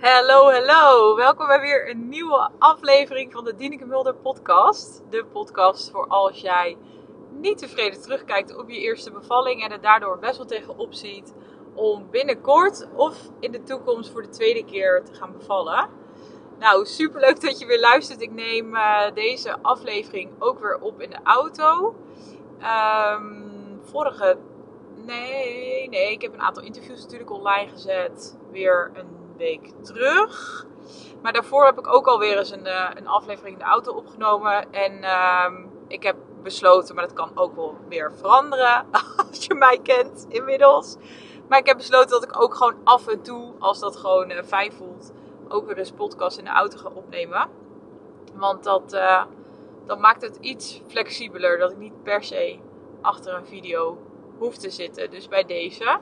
Hallo, hallo. Welkom bij weer een nieuwe aflevering van de Dieneke Mulder podcast. De podcast voor als jij niet tevreden terugkijkt op je eerste bevalling en er daardoor best wel tegenop ziet om binnenkort of in de toekomst voor de tweede keer te gaan bevallen. Nou, super leuk dat je weer luistert. Ik neem uh, deze aflevering ook weer op in de auto. Um, vorige. Nee, nee, ik heb een aantal interviews natuurlijk online gezet. Weer een week terug. Maar daarvoor heb ik ook alweer eens een, uh, een aflevering in de auto opgenomen. En uh, ik heb besloten, maar dat kan ook wel weer veranderen. Als je mij kent inmiddels. Maar ik heb besloten dat ik ook gewoon af en toe, als dat gewoon uh, fijn voelt, ook weer eens podcast in de auto ga opnemen. Want dat, uh, dat maakt het iets flexibeler. Dat ik niet per se achter een video hoef te zitten. Dus bij deze.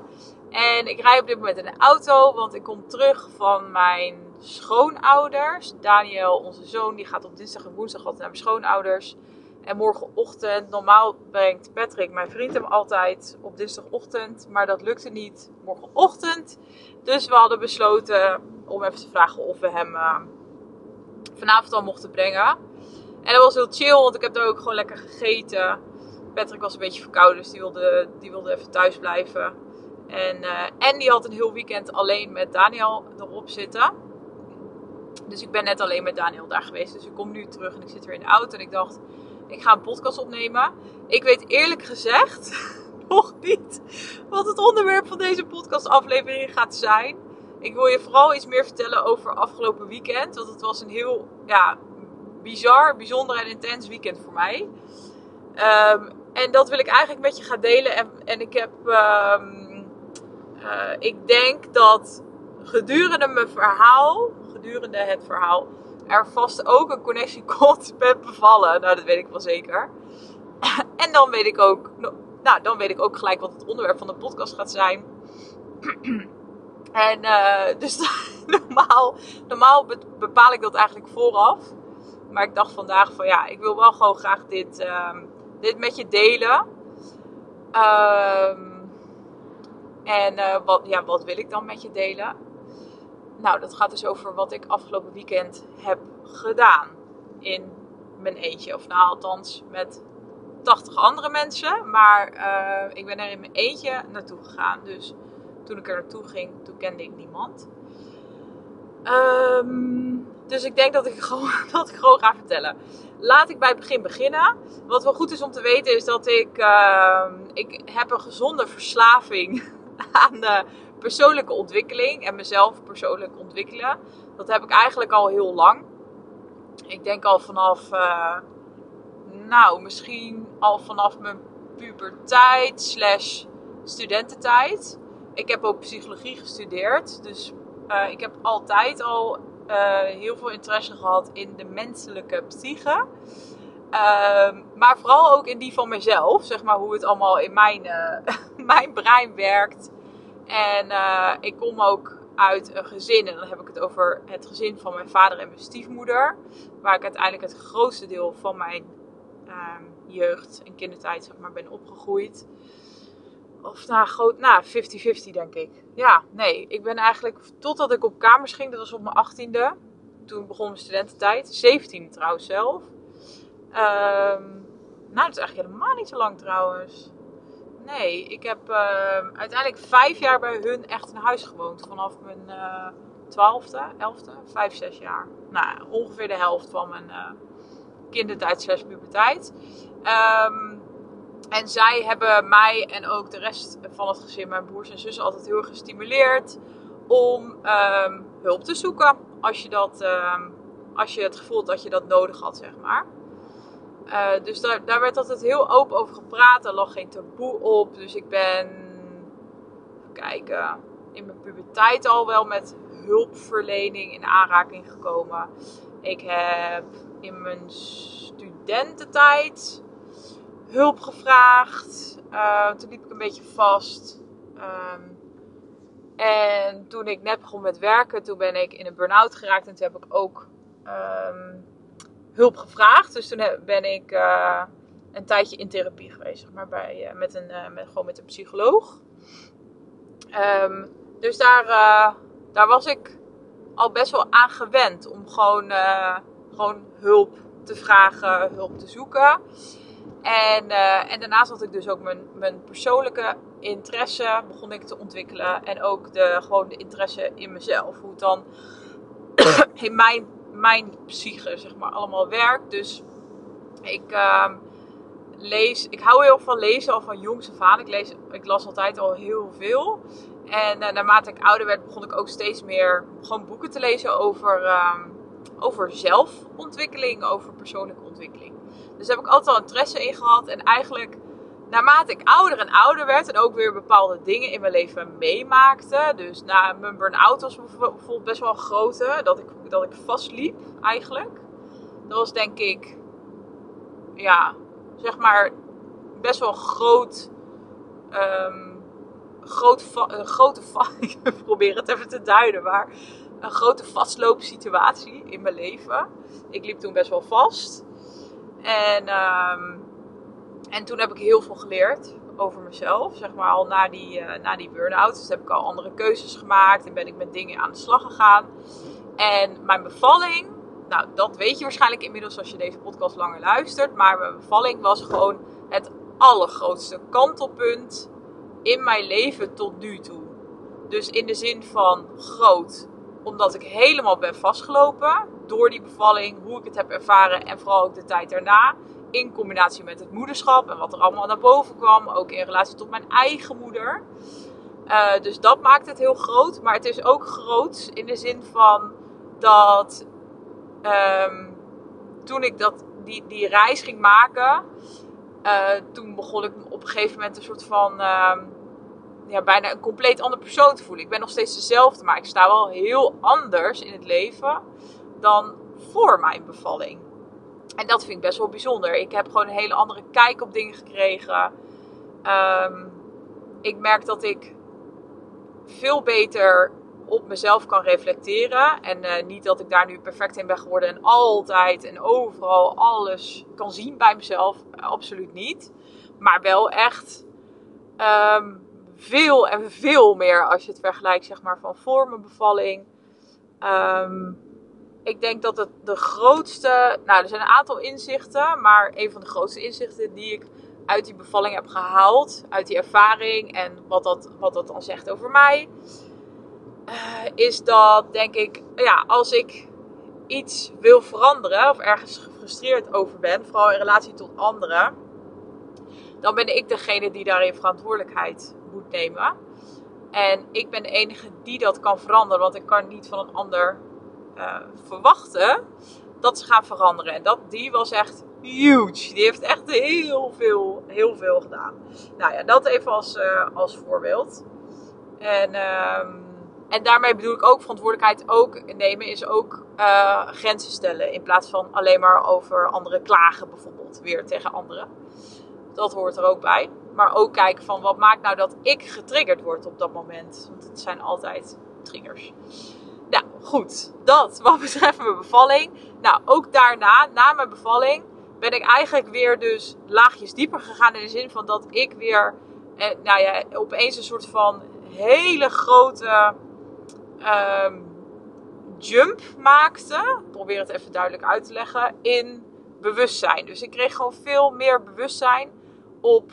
En ik rij op dit moment in de auto, want ik kom terug van mijn schoonouders. Daniel, onze zoon, die gaat op dinsdag en woensdag altijd naar mijn schoonouders. En morgenochtend, normaal brengt Patrick, mijn vriend, hem altijd op dinsdagochtend. Maar dat lukte niet morgenochtend. Dus we hadden besloten om even te vragen of we hem uh, vanavond al mochten brengen. En dat was heel chill, want ik heb daar ook gewoon lekker gegeten. Patrick was een beetje verkouden, dus die wilde, die wilde even thuis blijven. En, uh, die had een heel weekend alleen met Daniel erop zitten. Dus ik ben net alleen met Daniel daar geweest. Dus ik kom nu terug en ik zit weer in de auto. En ik dacht, ik ga een podcast opnemen. Ik weet eerlijk gezegd nog niet wat het onderwerp van deze podcastaflevering gaat zijn. Ik wil je vooral iets meer vertellen over afgelopen weekend. Want het was een heel ja, bizar, bijzonder en intens weekend voor mij. Um, en dat wil ik eigenlijk met je gaan delen. En, en ik heb... Um, uh, ik denk dat gedurende mijn verhaal, gedurende het verhaal, er vast ook een connectie komt met bevallen. Nou, dat weet ik wel zeker. en dan weet ik ook, nou, dan weet ik ook gelijk wat het onderwerp van de podcast gaat zijn. en uh, dus normaal, normaal bepaal ik dat eigenlijk vooraf. Maar ik dacht vandaag van ja, ik wil wel gewoon graag dit, um, dit met je delen. Um, en uh, wat, ja, wat wil ik dan met je delen? Nou, dat gaat dus over wat ik afgelopen weekend heb gedaan in mijn eentje. Of nou, althans met 80 andere mensen. Maar uh, ik ben er in mijn eentje naartoe gegaan. Dus toen ik er naartoe ging, toen kende ik niemand. Um, dus ik denk dat ik, gewoon, dat ik gewoon ga vertellen. Laat ik bij het begin beginnen. Wat wel goed is om te weten is dat ik, uh, ik heb een gezonde verslaving aan persoonlijke ontwikkeling en mezelf persoonlijk ontwikkelen. Dat heb ik eigenlijk al heel lang. Ik denk al vanaf, uh, nou, misschien al vanaf mijn puberteit slash studententijd. Ik heb ook psychologie gestudeerd, dus uh, ik heb altijd al uh, heel veel interesse gehad in de menselijke psyche. Uh, maar vooral ook in die van mezelf, zeg maar hoe het allemaal in mijn, uh, mijn brein werkt. En uh, ik kom ook uit een gezin, en dan heb ik het over het gezin van mijn vader en mijn stiefmoeder. Waar ik uiteindelijk het grootste deel van mijn uh, jeugd en kindertijd zeg maar, ben opgegroeid. Of nou, groot, nou, 50-50 denk ik. Ja, nee, ik ben eigenlijk, totdat ik op kamers ging, dat was op mijn 18e. Toen begon mijn studententijd. 17 trouwens zelf. Um, nou, dat is eigenlijk helemaal niet zo lang trouwens. Nee, ik heb uh, uiteindelijk vijf jaar bij hun echt in huis gewoond. Vanaf mijn uh, twaalfde, elfde, vijf, zes jaar. Nou, ongeveer de helft van mijn uh, kindertijd slash puberteit. Um, en zij hebben mij en ook de rest van het gezin, mijn broers en zussen, altijd heel gestimuleerd om hulp te zoeken. Als je, dat, als je het gevoel dat je dat nodig had, zeg maar. Uh, dus daar, daar werd altijd heel open over gepraat. Er lag geen taboe op. Dus ik ben, kijken, in mijn puberteit al wel met hulpverlening in aanraking gekomen. Ik heb in mijn studententijd hulp gevraagd. Uh, toen liep ik een beetje vast. Um, en toen ik net begon met werken, toen ben ik in een burn-out geraakt. En toen heb ik ook um, hulp gevraagd. Dus toen ben ik uh, een tijdje in therapie geweest, zeg maar, bij, uh, met een, uh, met, gewoon met een psycholoog. Um, dus daar, daar was ik al best wel aan gewend om gewoon, gewoon hulp te vragen, hulp te zoeken. En, en daarnaast had ik dus ook mijn, mijn persoonlijke interesse begon ik te ontwikkelen. En ook de, gewoon de interesse in mezelf. Hoe het dan in mijn, mijn psyche zeg maar allemaal werkt. Dus ik uh, lees, ik hou heel van lezen al van jongs af aan. Ik, lees, ik las altijd al heel veel. En uh, naarmate ik ouder werd begon ik ook steeds meer gewoon boeken te lezen over, uh, over zelfontwikkeling, over persoonlijke ontwikkeling. Dus daar heb ik altijd al interesse in gehad. En eigenlijk naarmate ik ouder en ouder werd en ook weer bepaalde dingen in mijn leven meemaakte. Dus na mijn burn-out was bijvoorbeeld best wel grote. Dat ik, dat ik vastliep eigenlijk. Dat was denk ik, ja, zeg maar best wel groot. Um, groot een grote ik probeer het even te duiden, maar een grote vastloopsituatie in mijn leven. Ik liep toen best wel vast. En um, en toen heb ik heel veel geleerd over mezelf, zeg maar al na die, na die burn-out. Dus heb ik al andere keuzes gemaakt en ben ik met dingen aan de slag gegaan. En mijn bevalling, nou dat weet je waarschijnlijk inmiddels als je deze podcast langer luistert. Maar mijn bevalling was gewoon het allergrootste kantelpunt in mijn leven tot nu toe. Dus in de zin van groot, omdat ik helemaal ben vastgelopen door die bevalling, hoe ik het heb ervaren en vooral ook de tijd daarna in combinatie met het moederschap en wat er allemaal naar boven kwam, ook in relatie tot mijn eigen moeder. Uh, dus dat maakt het heel groot. Maar het is ook groot in de zin van dat um, toen ik dat, die, die reis ging maken, uh, toen begon ik op een gegeven moment een soort van uh, ja, bijna een compleet andere persoon te voelen. Ik ben nog steeds dezelfde, maar ik sta wel heel anders in het leven dan voor mijn bevalling. En dat vind ik best wel bijzonder. Ik heb gewoon een hele andere kijk op dingen gekregen. Um, ik merk dat ik veel beter op mezelf kan reflecteren. En uh, niet dat ik daar nu perfect in ben geworden en altijd en overal alles kan zien bij mezelf. absoluut niet. Maar wel echt um, veel en veel meer als je het vergelijkt zeg maar, van voor mijn bevalling. Um, ik denk dat het de grootste. Nou, er zijn een aantal inzichten. Maar een van de grootste inzichten die ik uit die bevalling heb gehaald. Uit die ervaring en wat dat, wat dat dan zegt over mij. Uh, is dat, denk ik, ja, als ik iets wil veranderen. Of ergens gefrustreerd over ben. Vooral in relatie tot anderen. Dan ben ik degene die daarin verantwoordelijkheid moet nemen. En ik ben de enige die dat kan veranderen. Want ik kan niet van een ander uh, verwachten dat ze gaan veranderen. En dat, die was echt huge. Die heeft echt heel veel, heel veel gedaan. Nou ja, dat even als, uh, als voorbeeld. En, um, en daarmee bedoel ik ook verantwoordelijkheid ook nemen, is ook uh, grenzen stellen. In plaats van alleen maar over anderen klagen, bijvoorbeeld, weer tegen anderen. Dat hoort er ook bij. Maar ook kijken van wat maakt nou dat ik getriggerd word op dat moment. Want het zijn altijd triggers. Nou, goed. Dat wat betreft mijn bevalling. Nou, ook daarna, na mijn bevalling, ben ik eigenlijk weer dus laagjes dieper gegaan. In de zin van dat ik weer, eh, nou ja, opeens een soort van hele grote um, jump maakte. Ik probeer het even duidelijk uit te leggen. In bewustzijn. Dus ik kreeg gewoon veel meer bewustzijn op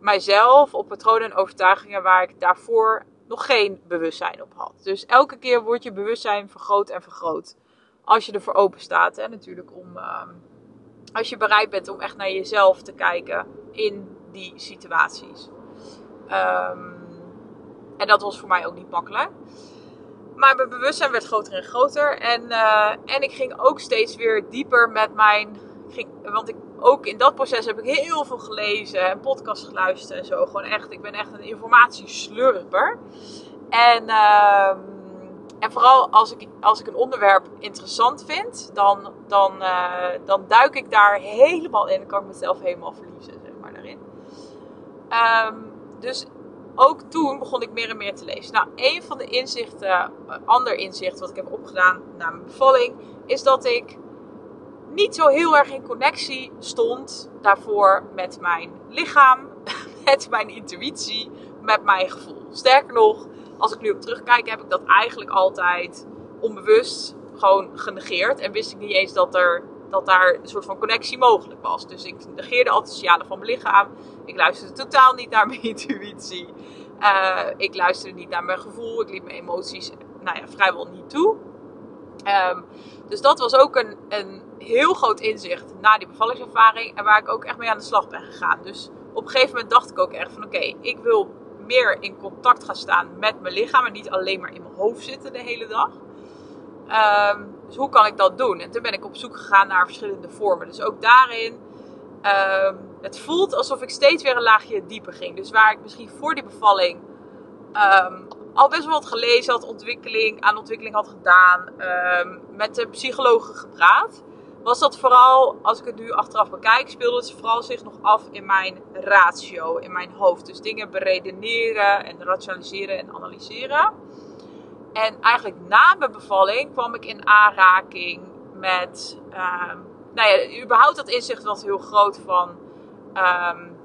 mijzelf, op patronen en overtuigingen waar ik daarvoor geen bewustzijn op had. Dus elke keer wordt je bewustzijn vergroot en vergroot. Als je ervoor open staat. Hè, natuurlijk om, uh, als je bereid bent om echt naar jezelf te kijken in die situaties. Um, en dat was voor mij ook niet makkelijk. Maar mijn bewustzijn werd groter en groter. En, uh, en ik ging ook steeds weer dieper met mijn. Want ik, ook in dat proces heb ik heel veel gelezen en podcasts geluisterd en zo. Gewoon echt, ik ben echt een informatieslurper. En, uh, en vooral als ik, als ik een onderwerp interessant vind, dan, dan, uh, dan duik ik daar helemaal in. Dan kan ik mezelf helemaal verliezen, zeg maar, daarin. Um, dus ook toen begon ik meer en meer te lezen. Nou, een van de inzichten, ander inzicht wat ik heb opgedaan na mijn bevalling, is dat ik niet zo heel erg in connectie stond daarvoor met mijn lichaam, met mijn intuïtie, met mijn gevoel. Sterker nog, als ik nu op terugkijk, heb ik dat eigenlijk altijd onbewust gewoon genegeerd. En wist ik niet eens dat, er, dat daar een soort van connectie mogelijk was. Dus ik negeerde altijd de signalen van mijn lichaam. Ik luisterde totaal niet naar mijn intuïtie. Uh, ik luisterde niet naar mijn gevoel. Ik liet mijn emoties nou ja, vrijwel niet toe. Um, dus dat was ook een, een heel groot inzicht na die bevallingservaring. En waar ik ook echt mee aan de slag ben gegaan. Dus op een gegeven moment dacht ik ook echt van oké, ik wil meer in contact gaan staan met mijn lichaam. En niet alleen maar in mijn hoofd zitten de hele dag. Um, dus hoe kan ik dat doen? En toen ben ik op zoek gegaan naar verschillende vormen. Dus ook daarin, um, het voelt alsof ik steeds weer een laagje dieper ging. Dus waar ik misschien voor die bevalling al best wel wat gelezen had, ontwikkeling, aan ontwikkeling had gedaan, met de psychologen gepraat was dat vooral, als ik het nu achteraf bekijk, speelde het vooral zich nog af in mijn ratio, in mijn hoofd. Dus dingen beredeneren en rationaliseren en analyseren. En eigenlijk na mijn bevalling kwam ik in aanraking met, um, nou ja, überhaupt dat inzicht was heel groot van um,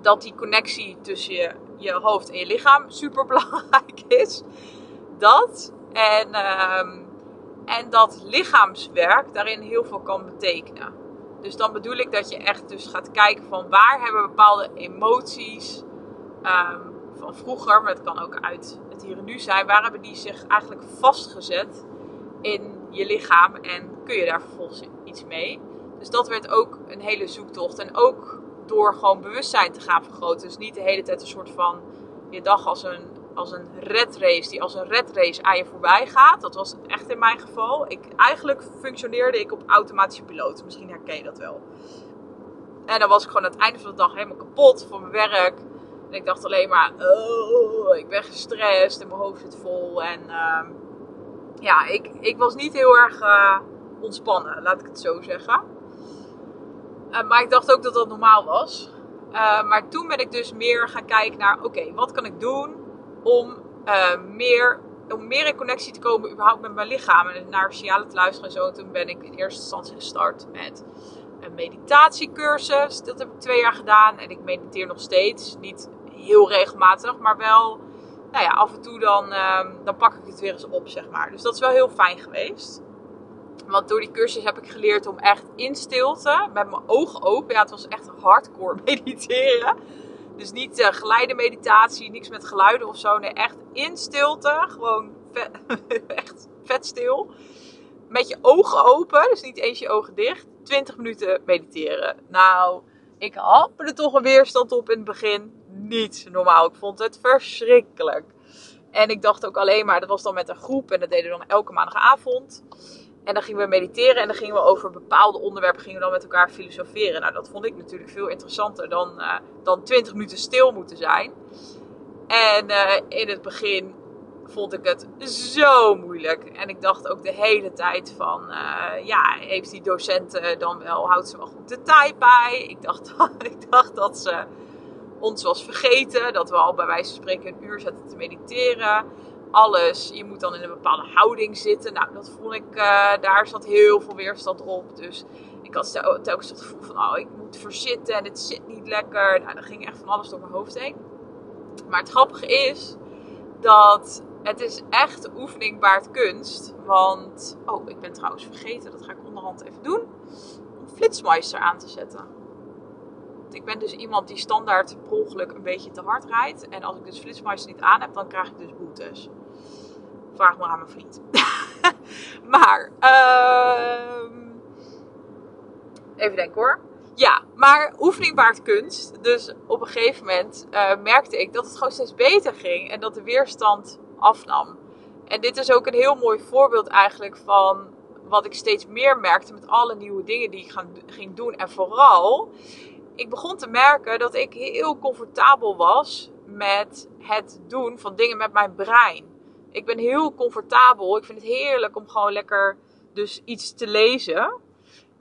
dat die connectie tussen je, je hoofd en je lichaam super belangrijk is. Dat. En um, en dat lichaamswerk daarin heel veel kan betekenen. Dus dan bedoel ik dat je echt dus gaat kijken van waar hebben bepaalde emoties um, van vroeger, maar het kan ook uit het hier en nu zijn, waar hebben die zich eigenlijk vastgezet in je lichaam en kun je daar vervolgens iets mee. Dus dat werd ook een hele zoektocht. En ook door gewoon bewustzijn te gaan vergroten. Dus niet de hele tijd een soort van je dag als een als een redrace die als een redrace aan je voorbij gaat. Dat was echt in mijn geval. Ik, eigenlijk functioneerde ik op automatische piloot. Misschien herken je dat wel. En dan was ik gewoon aan het einde van de dag helemaal kapot van mijn werk. En ik dacht alleen maar, oh, ik ben gestrest en mijn hoofd zit vol. En uh, ja, ik, ik was niet heel erg uh, ontspannen, laat ik het zo zeggen. Uh, maar ik dacht ook dat dat normaal was. Uh, maar toen ben ik dus meer gaan kijken naar, oké, wat kan ik doen om, uh, meer, om meer in connectie te komen überhaupt met mijn lichaam. En naar signalen te luisteren en zo. En toen ben ik in eerste instantie gestart met een meditatiecursus. Dat heb ik twee jaar gedaan. En ik mediteer nog steeds. Niet heel regelmatig, maar wel... Nou ja, af en toe dan, uh, dan pak ik het weer eens op, zeg maar. Dus dat is wel heel fijn geweest. Want door die cursus heb ik geleerd om echt in stilte, met mijn ogen open. Ja, het was echt hardcore mediteren dus niet uh, geleide meditatie, niks met geluiden of zo. Nee, echt in stilte. Gewoon echt vet stil. Met je ogen open, dus niet eens je ogen dicht. 20 minuten mediteren. Nou, ik had er toch een weerstand op in het begin. Niet normaal. Ik vond het verschrikkelijk. En ik dacht ook alleen maar, dat was dan met een groep en dat deden we dan elke maandagavond. En dan gingen we mediteren en dan gingen we over bepaalde onderwerpen gingen we dan met elkaar filosoferen. Nou, dat vond ik natuurlijk veel interessanter dan, uh, dan 20 minuten stil moeten zijn. En uh, in het begin vond ik het zo moeilijk. En ik dacht ook de hele tijd van, uh, ja, heeft die docenten dan wel, houdt ze wel goed de tijd bij? Ik dacht, ik dacht dat ze ons was vergeten, dat we al bij wijze van spreken een uur zaten te mediteren alles. Je moet dan in een bepaalde houding zitten. Nou, dat vond ik, uh, daar zat heel veel weerstand op. Dus ik had telkens het gevoel van, oh, ik moet verzitten en het zit niet lekker. Nou, dan ging echt van alles door mijn hoofd heen. Maar het grappige is dat het is echt oefening baart kunst. Want, oh, ik ben trouwens vergeten, dat ga ik onderhand even doen. Om Flitsmeister aan te zetten. Ik ben dus iemand die standaard per ongeluk een beetje te hard rijdt. En als ik dus Flitsmeister niet aan heb, dan krijg ik dus boetes. Vraag maar aan mijn vriend. maar, uh, even denken hoor. Ja, maar oefening baart kunst. Dus op een gegeven moment uh, merkte ik dat het gewoon steeds beter ging. En dat de weerstand afnam. En dit is ook een heel mooi voorbeeld eigenlijk van wat ik steeds meer merkte met alle nieuwe dingen die ik gaan, ging doen. En vooral, ik begon te merken dat ik heel comfortabel was met het doen van dingen met mijn brein ik ben heel comfortabel. Ik vind het heerlijk om gewoon lekker dus iets te lezen.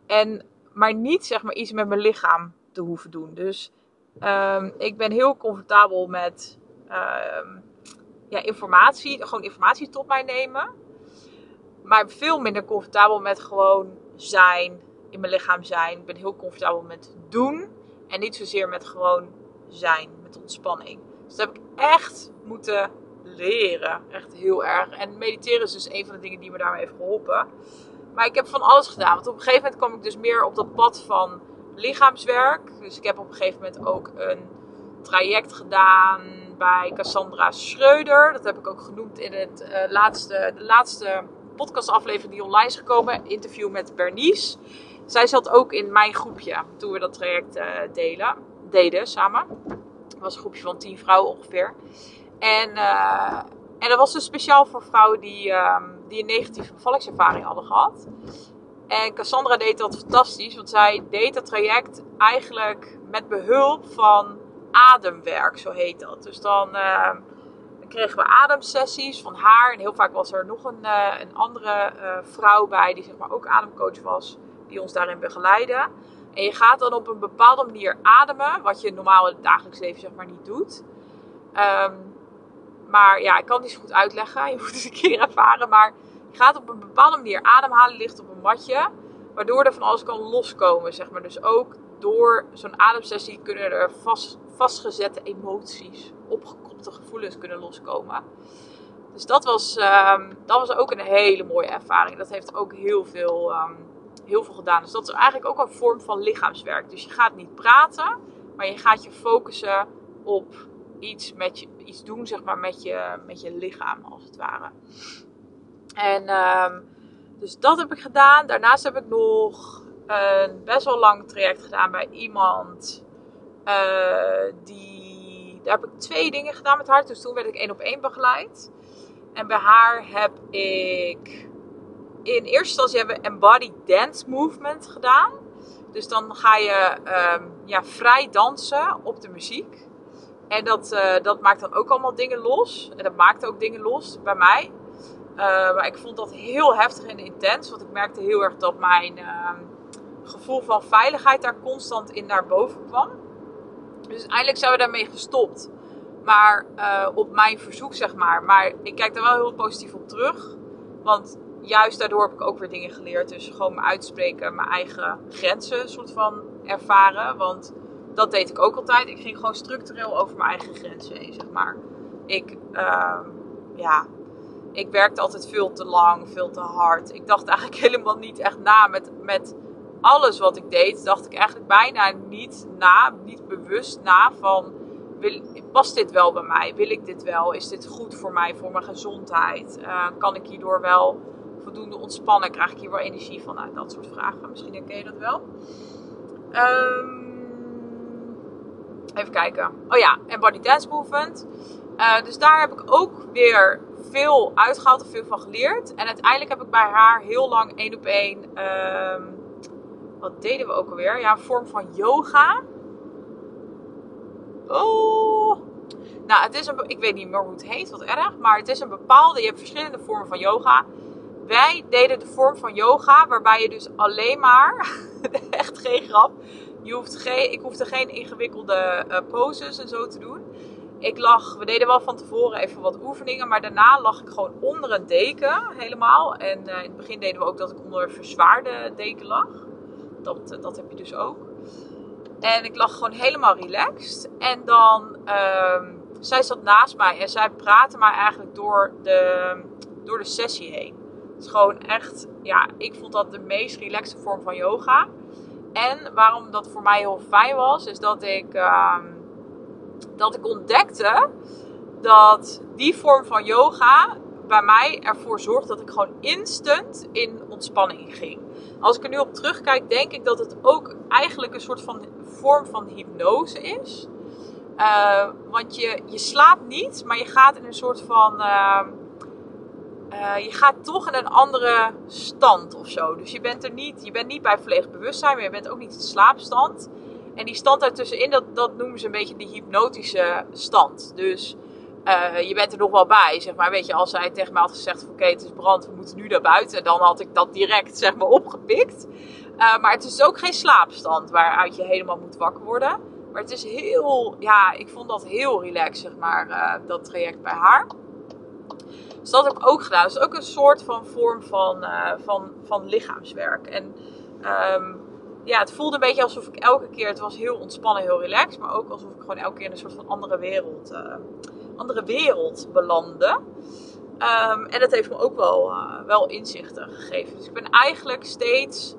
En, maar niet zeg maar iets met mijn lichaam te hoeven doen. Dus um, ik ben heel comfortabel met um, ja, informatie. Gewoon informatie tot mij nemen. Maar veel minder comfortabel met gewoon zijn. In mijn lichaam zijn. Ik ben heel comfortabel met doen. En niet zozeer met gewoon zijn. Met ontspanning. Dus dat heb ik echt moeten leren. Echt heel erg. En mediteren is dus een van de dingen die me daarmee heeft geholpen. Maar ik heb van alles gedaan. Want op een gegeven moment kwam ik dus meer op dat pad van lichaamswerk. Dus ik heb op een gegeven moment ook een traject gedaan bij Cassandra Schreuder. Dat heb ik ook genoemd in het, uh, laatste, de laatste podcastaflevering die online is gekomen. Interview met Bernice. Zij zat ook in mijn groepje toen we dat traject uh, deden samen. Het was een groepje van tien vrouwen ongeveer. En, uh, en dat was dus speciaal voor vrouwen die, uh, die een negatieve bevallingservaring hadden gehad. En Cassandra deed dat fantastisch, want zij deed dat traject eigenlijk met behulp van ademwerk, zo heet dat. Dus dan, dan kregen we ademsessies van haar. En heel vaak was er nog een, uh, een andere vrouw bij, die zeg maar ook ademcoach was, ons daarin begeleidde. En je gaat dan op een bepaalde manier ademen, wat je normaal in het dagelijks leven zeg maar niet doet. Um, maar ja, ik kan het niet zo goed uitleggen. Je moet het een keer ervaren. Maar je gaat op een bepaalde manier ademhalen, ligt op een matje. Waardoor er van alles kan loskomen, zeg maar. Dus ook door zo'n ademsessie kunnen er vast, vastgezette emoties, opgekropte gevoelens kunnen loskomen. Dus dat was, um, dat was ook een hele mooie ervaring. Dat heeft ook heel veel, um, heel veel gedaan. Dus dat is eigenlijk ook een vorm van lichaamswerk. Dus je gaat niet praten, maar je gaat je focussen op iets, met je, iets doen zeg maar, met, je, met je lichaam, als het ware. En um, dus dat heb ik gedaan. Daarnaast heb ik nog een best wel lang traject gedaan bij iemand. Uh, die, daar heb ik twee dingen gedaan met haar. Dus toen werd ik één op één begeleid. En bij haar heb ik in eerste instantie hebben we Embody Dance Movement gedaan. Dus dan ga je um, ja, vrij dansen op de muziek. En dat, uh, dat maakt dan ook allemaal dingen los. En dat maakt ook dingen los bij mij. Uh, maar ik vond dat heel heftig en intens. Want ik merkte heel erg dat mijn uh, gevoel van veiligheid daar constant in naar boven kwam. Dus uiteindelijk zijn we daarmee gestopt. Maar uh, op mijn verzoek, zeg maar. Maar ik kijk daar wel heel positief op terug. Want juist daardoor heb ik ook weer dingen geleerd. Dus gewoon me uitspreken, mijn eigen grenzen soort van ervaren. Want dat deed ik ook altijd. Ik ging gewoon structureel over mijn eigen grenzen heen, zeg maar. Ik, uh, ja, ik werkte altijd veel te lang, veel te hard. Ik dacht eigenlijk helemaal niet echt na met, met alles wat ik deed. Dacht ik eigenlijk bijna niet na, niet bewust na van... Wil, past dit wel bij mij? Wil ik dit wel? Is dit goed voor mij, voor mijn gezondheid? Uh, kan ik hierdoor wel voldoende ontspannen? Krijg ik hier wel energie van? Nou, dat soort vragen. Misschien herken je dat wel. Um, Even kijken. Oh ja, en Body Dance Movement. Uh, dus daar heb ik ook weer veel uitgehaald en veel van geleerd. En uiteindelijk heb ik bij haar heel lang één op één. Um, wat deden we ook alweer? Ja, een vorm van yoga. Oh. Nou, het is een. Ik weet niet meer hoe het heet, wat erg. Maar het is een bepaalde. Je hebt verschillende vormen van yoga. Wij deden de vorm van yoga waarbij je dus alleen maar. echt geen grap je hoeft geen, ik hoefde geen ingewikkelde uh, poses en zo te doen. Ik lag, we deden wel van tevoren even wat oefeningen, maar daarna lag ik gewoon onder een deken helemaal. En uh, in het begin deden we ook dat ik onder een verzwaarde deken lag. Dat, uh, dat heb je dus ook. En ik lag gewoon helemaal relaxed. En dan, uh, zij zat naast mij en zij praatte mij eigenlijk door de, door de sessie heen. Gewoon echt, ja, ik vond dat de meest relaxe vorm van yoga. En waarom dat voor mij heel fijn was, is dat ik, uh, dat ik ontdekte dat die vorm van yoga bij mij ervoor zorgt dat ik gewoon instant in ontspanning ging. Als ik er nu op terugkijk, denk ik dat het ook eigenlijk een soort van vorm van hypnose is. Uh, want je, je slaapt niet, maar je gaat in een soort van. Uh, uh, je gaat toch in een andere stand of zo. Dus je bent er niet, je bent niet bij volledig bewustzijn, maar je bent ook niet in slaapstand. En die stand daartussenin, dat, dat noemen ze een beetje de hypnotische stand. Dus uh, je bent er nog wel bij, zeg maar. Weet je, als zij tegen mij had gezegd oké, okay, het is brand, we moeten nu naar buiten. Dan had ik dat direct, zeg maar, opgepikt. Uh, maar het is ook geen slaapstand waaruit je helemaal moet wakker worden. Maar het is heel, ja, ik vond dat heel relaxed, zeg maar, dat traject bij haar. Dus dat heb ik ook gedaan. Dus ook een soort van vorm van, uh, van, van lichaamswerk. En um, ja, het voelde een beetje alsof ik elke keer, het was heel ontspannen, heel relaxed. Maar ook alsof ik gewoon elke keer in een soort van andere wereld uh, andere wereld belandde. Ehm, en dat heeft me ook wel, uh, wel inzichten gegeven. Dus ik ben eigenlijk steeds,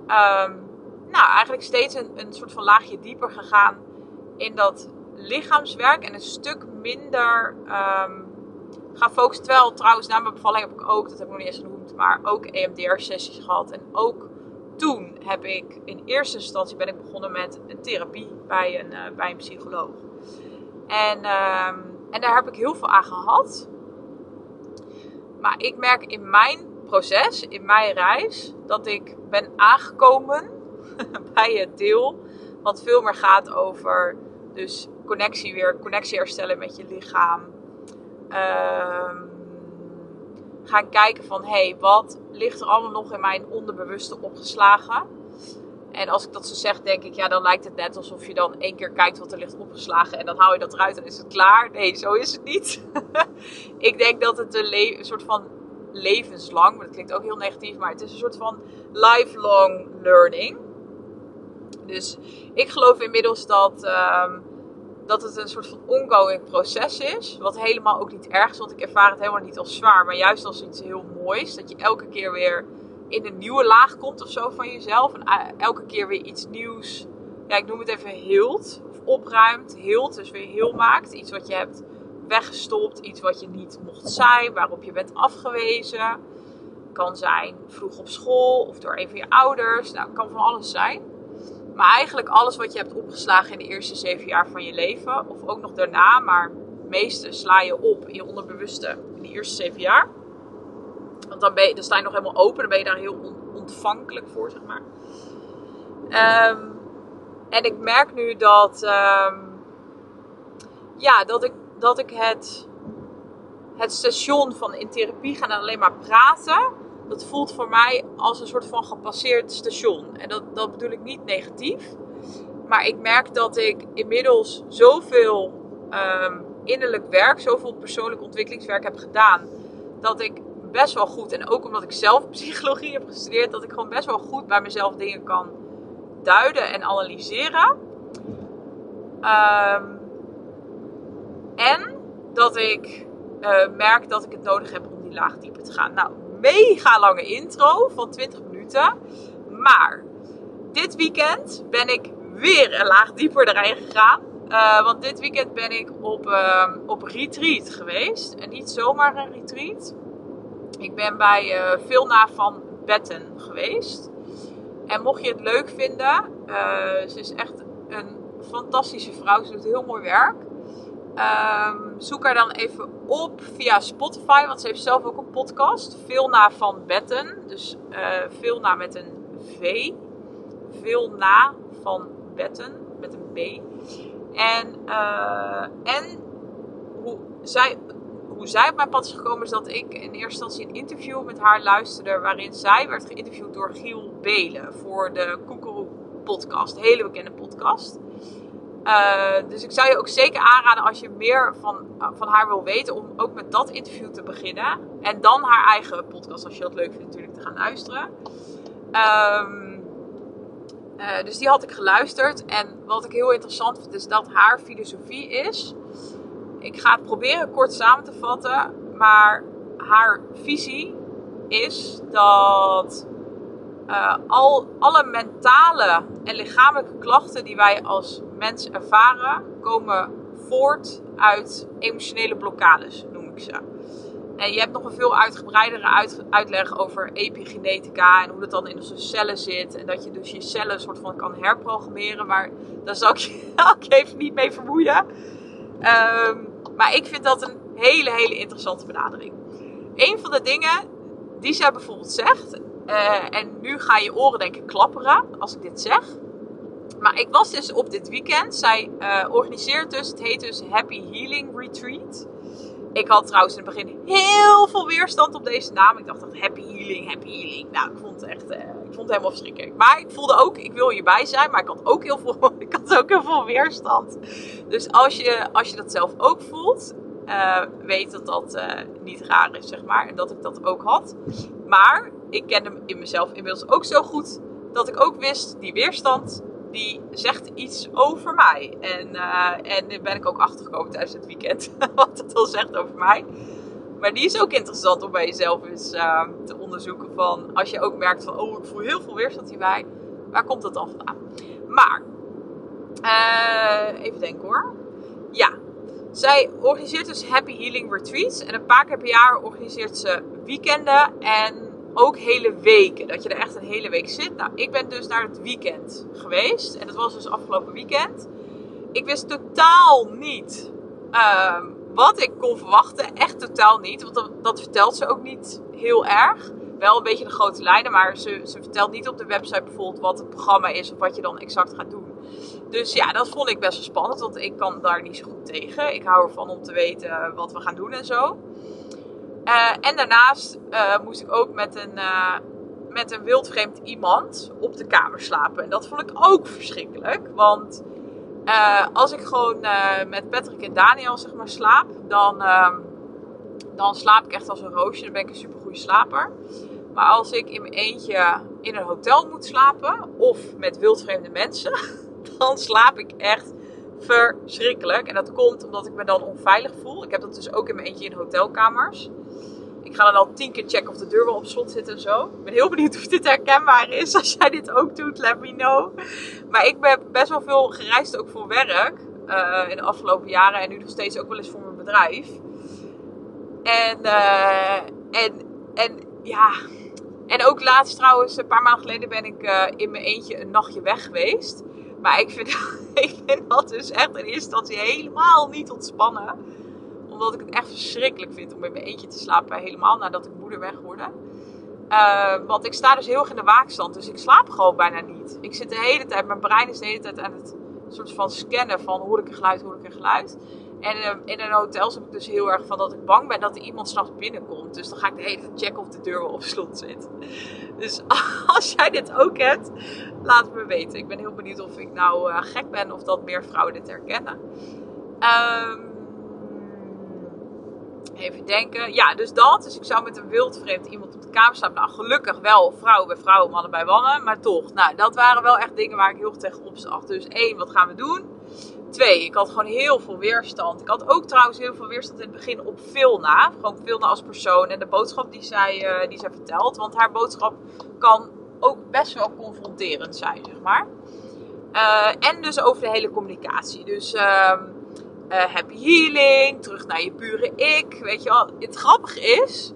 um, nou, eigenlijk steeds een, een soort van laagje dieper gegaan in dat lichaamswerk en een stuk minder gaan focussen. Terwijl trouwens na mijn bevalling heb ik ook, dat heb ik nog niet eens genoemd, maar ook EMDR-sessies gehad. En ook toen heb ik in eerste instantie ben ik begonnen met een therapie bij een, uh, bij een psycholoog. En, en daar heb ik heel veel aan gehad. Maar ik merk in mijn proces, in mijn reis, dat ik ben aangekomen bij het deel wat veel meer gaat over dus connectie weer, connectie herstellen met je lichaam. Uh, gaan kijken van, hé, hey, wat ligt er allemaal nog in mijn onderbewuste opgeslagen? En als ik dat zo zeg, denk ik, ja, dan lijkt het net alsof je dan één keer kijkt wat er ligt opgeslagen en dan hou je dat eruit en is het klaar. Nee, zo is het niet. ik denk dat het een, soort van levenslang, maar dat klinkt ook heel negatief, maar het is een soort van lifelong learning. Dus ik geloof inmiddels dat, um, dat het een soort van ongoing proces is. Wat helemaal ook niet erg is, want ik ervaar het helemaal niet als zwaar, maar juist als iets heel moois. Dat je elke keer weer in een nieuwe laag komt of zo van jezelf. En eh, elke keer weer iets nieuws, ja, ik noem het even hield. Of opruimt, hield, dus weer heel maakt. Iets wat je hebt weggestopt, iets wat je niet mocht zijn, waarop je bent afgewezen. Kan zijn vroeg op school of door een van je ouders. Nou, kan van alles zijn. Maar eigenlijk alles wat je hebt opgeslagen in de eerste zeven jaar van je leven, of ook nog daarna, maar het meeste sla je op in je onderbewuste in de eerste zeven jaar. Want dan, ben je, dan sta je nog helemaal open, dan ben je daar heel ontvankelijk voor, zeg maar. Um, en ik merk nu dat, um, ja, dat ik, dat ik het, het station van in therapie gaan en alleen maar praten, dat voelt voor mij als een soort van gepasseerd station. En dat, dat bedoel ik niet negatief. Maar ik merk dat ik inmiddels zoveel um, innerlijk werk, zoveel persoonlijk ontwikkelingswerk heb gedaan, dat ik best wel goed. En ook omdat ik zelf psychologie heb gestudeerd, dat ik gewoon best wel goed bij mezelf dingen kan duiden en analyseren. Um, en dat ik uh, merk dat ik het nodig heb om die laag dieper te gaan. Nou, mega lange intro van 20 minuten. Maar dit weekend ben ik weer een laag dieper erin gegaan. Uh, want dit weekend ben ik op, uh, op retreat geweest. En niet zomaar een retreat. Ik ben bij uh, Vilna van Betten geweest. En mocht je het leuk vinden, uh, ze is echt een fantastische vrouw. Ze doet heel mooi werk. Um, zoek haar dan even op via Spotify, want ze heeft zelf ook een podcast. Vilna van Betten. Dus uh, Vilna met een V. Vilna van Betten met een B. En, uh, en hoe zij hoe zij op mijn pad is gekomen is dat ik in eerste instantie een interview met haar luisterde. Waarin zij werd geïnterviewd door Giel Belen voor de Koekeroe podcast. Hele bekende podcast. Uh, dus ik zou je ook zeker aanraden als je meer van, van haar wil weten. Om ook met dat interview te beginnen. En dan haar eigen podcast als je dat leuk vindt natuurlijk te gaan luisteren. Um, uh, dus die had ik geluisterd. En wat ik heel interessant vind is dat haar filosofie is ik ga het proberen kort samen te vatten. Maar haar visie is dat uh, al, alle mentale en lichamelijke klachten die wij als mens ervaren, komen voort uit emotionele blokkades, noem ik ze. En je hebt nog een veel uitgebreidere uit, uitleg over epigenetica en hoe dat dan in onze cellen zit. En dat je dus je cellen soort van kan herprogrammeren. Maar daar zal ik je, even niet mee vermoeien. Um, maar ik vind dat een hele, hele interessante benadering. Een van de dingen die zij bijvoorbeeld zegt, uh, en nu ga je oren denk ik klapperen als ik dit zeg. Maar ik was dus op dit weekend. Zij uh, organiseert dus, het heet dus Happy Healing Retreat. Ik had trouwens in het begin heel veel weerstand op deze naam. Ik dacht dat happy healing, happy healing. Nou, ik vond het echt, uh, ik vond het helemaal verschrikkelijk. Maar ik voelde ook, ik wil hierbij zijn. Maar ik had ook heel veel, ik had ook heel veel weerstand. Dus als je, als je dat zelf ook voelt, uh, weet dat dat niet raar is, zeg maar. En dat ik dat ook had. Maar ik kende in mezelf inmiddels ook zo goed dat ik ook wist, die weerstand, die zegt iets over mij. En, uh, en daar ben ik ook achtergekomen tijdens het weekend. wat het al zegt over mij. Maar die is ook interessant om bij jezelf eens uh, te onderzoeken. Van als je ook merkt van, oh, ik voel heel veel weerstand hierbij. Waar komt dat dan vandaan? Maar, uh, even denken hoor. Ja, zij organiseert dus Happy Healing Retreats. En een paar keer per jaar organiseert ze weekenden en ook hele weken. Dat je er echt een hele week zit. Nou, ik ben dus naar het weekend geweest. En dat was dus afgelopen weekend. Ik wist totaal niet uh, wat ik kon verwachten. Echt totaal niet. Want dat, dat, vertelt ze ook niet heel erg. Wel een beetje de grote lijnen. Maar ze, ze vertelt niet op de website bijvoorbeeld wat het programma is. Of wat je dan exact gaat doen. Dus ja, dat vond ik best wel spannend. Want ik kan daar niet zo goed tegen. Ik hou ervan om te weten wat we gaan doen en zo. Uh, en daarnaast uh, moest ik ook met een, uh, met een wildvreemd iemand op de kamer slapen. En dat vond ik ook verschrikkelijk. Want als ik gewoon met Patrick en Daniel zeg maar slaap, dan, ehm, dan slaap ik echt als een roosje. Dan ben ik een super goede slaper. Maar als ik in mijn eentje in een hotel moet slapen of met wildvreemde mensen, dan slaap ik echt verschrikkelijk. En dat komt omdat ik me dan onveilig voel. Ik heb dat dus ook in mijn eentje in hotelkamers. Ik ga dan al tien keer checken of de deur wel op slot zit en zo. Ik ben heel benieuwd of dit herkenbaar is. Als jij dit ook doet, let me know. Maar ik ben best wel veel gereisd ook voor werk. Uh, in de afgelopen jaren. En nu nog steeds ook wel eens voor mijn bedrijf. En, uh, en, en ja. En ook laatst trouwens, een paar maanden geleden ben ik uh, in mijn eentje een nachtje weg geweest. Maar ik vind, ik vind dat dus echt in eerste instantie helemaal niet ontspannen omdat ik het echt verschrikkelijk vind om in mijn eentje te slapen. Helemaal nadat ik moeder weg word. Uh, want ik sta dus heel erg in de waakstand. Dus ik slaap gewoon bijna niet. Ik zit de hele tijd, mijn brein is de hele tijd aan het soort van scannen van hoor ik een geluid, hoor ik een geluid. En uh, in een hotel heb ik dus heel erg van dat ik bang ben dat er iemand s'nachts binnenkomt. Dus dan ga ik de hele tijd checken of de deur wel op slot zit. Dus als jij dit ook hebt, laat het me weten. Ik ben heel benieuwd of ik nou uh, gek ben of dat meer vrouwen dit herkennen. Um, Even denken. Ja, dus dat. Dus ik zou met een wildvreemd iemand op de kamer staan. Nou, gelukkig wel vrouwen bij vrouwen, mannen bij mannen. Maar toch, nou, dat waren wel echt dingen waar ik heel tegen op zag. Dus één, wat gaan we doen? Twee, ik had gewoon heel veel weerstand. Ik had ook trouwens heel veel weerstand in het begin op Vilna. Gewoon Vilna als persoon en de boodschap die zij, uh, die zij vertelt. Want haar boodschap kan ook best wel confronterend zijn, zeg maar. Uh, en dus over de hele communicatie. Dus... Uh, happy healing, terug naar je pure ik. Weet je wel, het grappige is,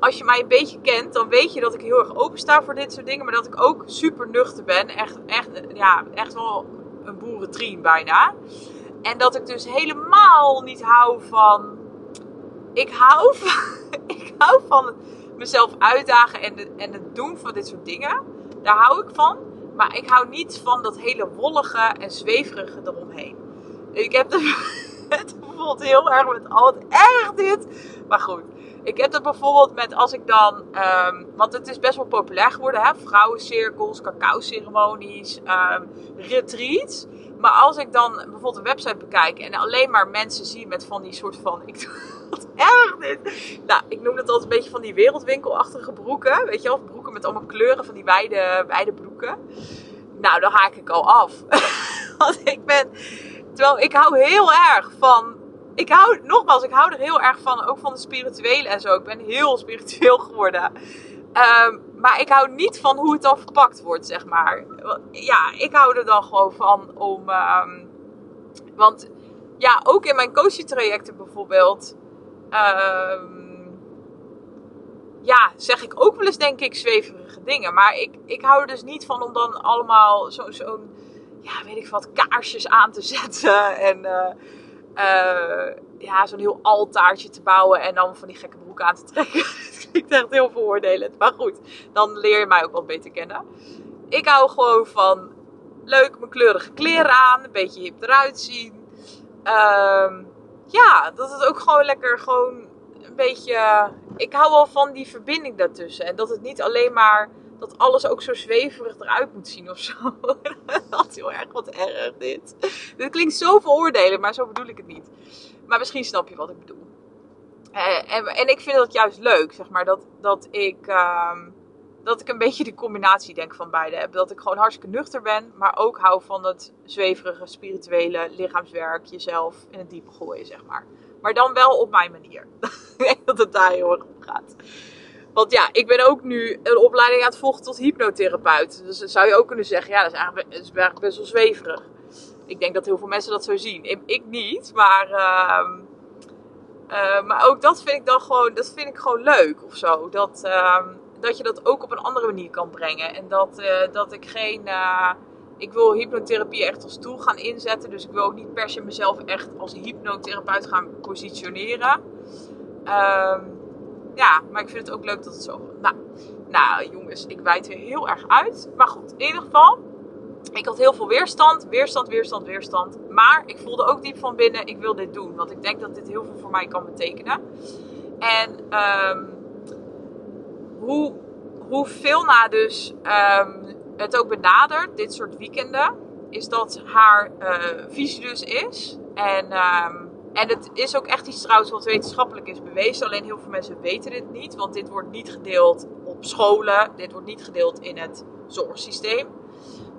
als je mij een beetje kent, dan weet je dat ik heel erg open sta voor dit soort dingen. Maar dat ik ook super nuchter ben. Echt, echt, ja, echt wel een boerentrien bijna. En dat ik dus helemaal niet hou van. Ik hou van, ik hou van mezelf uitdagen en, en het doen van dit soort dingen. Daar hou ik van. Maar ik hou niet van dat hele wollige en zweverige eromheen. Ik heb het bijvoorbeeld heel erg met al het erg dit. Maar goed. Ik heb het bijvoorbeeld met als ik dan. Um, want het is best wel populair geworden, hè? Vrouwencirkels, cacao-ceremonies, um, retreats. Maar als ik dan bijvoorbeeld een website bekijk en alleen maar mensen zie met van die soort van. Ik wat erg dit. Nou, ik noem het altijd een beetje van die wereldwinkelachtige broeken. Weet je wel? Broeken met allemaal kleuren van die wijde, wijde broeken. Nou, dan haak ik al af. Want ik ben Terwijl ik hou heel erg van. Ik hou, nogmaals, ik hou er heel erg van. Ook van de spirituele en zo. Ik ben heel spiritueel geworden. Um, maar ik hou niet van hoe het dan verpakt wordt, zeg maar. Ja, ik hou er dan gewoon van om. Um, want ja, ook in mijn coaching bijvoorbeeld. Um, ja, zeg ik ook wel eens, denk ik, zweverige dingen. Maar ik, ik hou er dus niet van om dan allemaal zo'n. Zo ja, weet ik wat, kaarsjes aan te zetten. En uh, uh, ja, zo'n heel altaartje te bouwen en dan van die gekke broek aan te trekken. Het klinkt echt heel veroordelend. Maar goed, dan leer je mij ook wat beter kennen. Ik hou gewoon van leuk mijn kleurige kleren aan, een beetje hip eruit zien. Um, ja, dat het ook gewoon lekker gewoon een beetje... Ik hou wel van die verbinding daartussen. En dat het niet alleen maar dat alles ook zo zweverig eruit moet zien of zo. dat is heel erg wat erg dit. Dit klinkt zo veroordelen, maar zo bedoel ik het niet. Maar misschien snap je wat ik bedoel. Uh, en, en, ik vind dat juist leuk, zeg maar, dat, dat ik... Uh, dat ik een beetje de combinatie denk van beide heb. Dat ik gewoon hartstikke nuchter ben, maar ook hou van het zweverige, spirituele lichaamswerk, jezelf in het diepe gooien, zeg maar. Maar dan wel op mijn manier. ik denk dat het daar heel erg om gaat. Want ja, ik ben ook nu een opleiding aan het volgen tot hypnotherapeut. Dus dan zou je ook kunnen zeggen, ja, dat is eigenlijk, best wel zweverig. Ik denk dat heel veel mensen dat zo zien. Ik niet, maar, uh, uh, maar ook dat vind ik dan gewoon, dat vind ik gewoon leuk of zo. Dat, uh, dat je dat ook op een andere manier kan brengen. En dat, uh, dat ik geen. Uh, ik wil hypnotherapie echt als tool gaan inzetten. Dus ik wil ook niet per se mezelf echt als hypnotherapeut gaan positioneren. Um, ja, maar ik vind het ook leuk dat het zo. Nou, nou jongens, ik wijd weer heel erg uit. Maar goed, in ieder geval. Ik had heel veel weerstand, weerstand, weerstand, weerstand. Maar ik voelde ook diep van binnen, ik wil dit doen. Want ik denk dat dit heel veel voor mij kan betekenen. En um, hoe, hoe veel na dus um, het ook benadert, dit soort weekenden, is dat haar uh, visie dus is. En, um, en het is ook echt iets trouwens wat wetenschappelijk is bewezen. Alleen heel veel mensen weten dit niet, want dit wordt niet gedeeld op scholen. Dit wordt niet gedeeld in het zorgsysteem.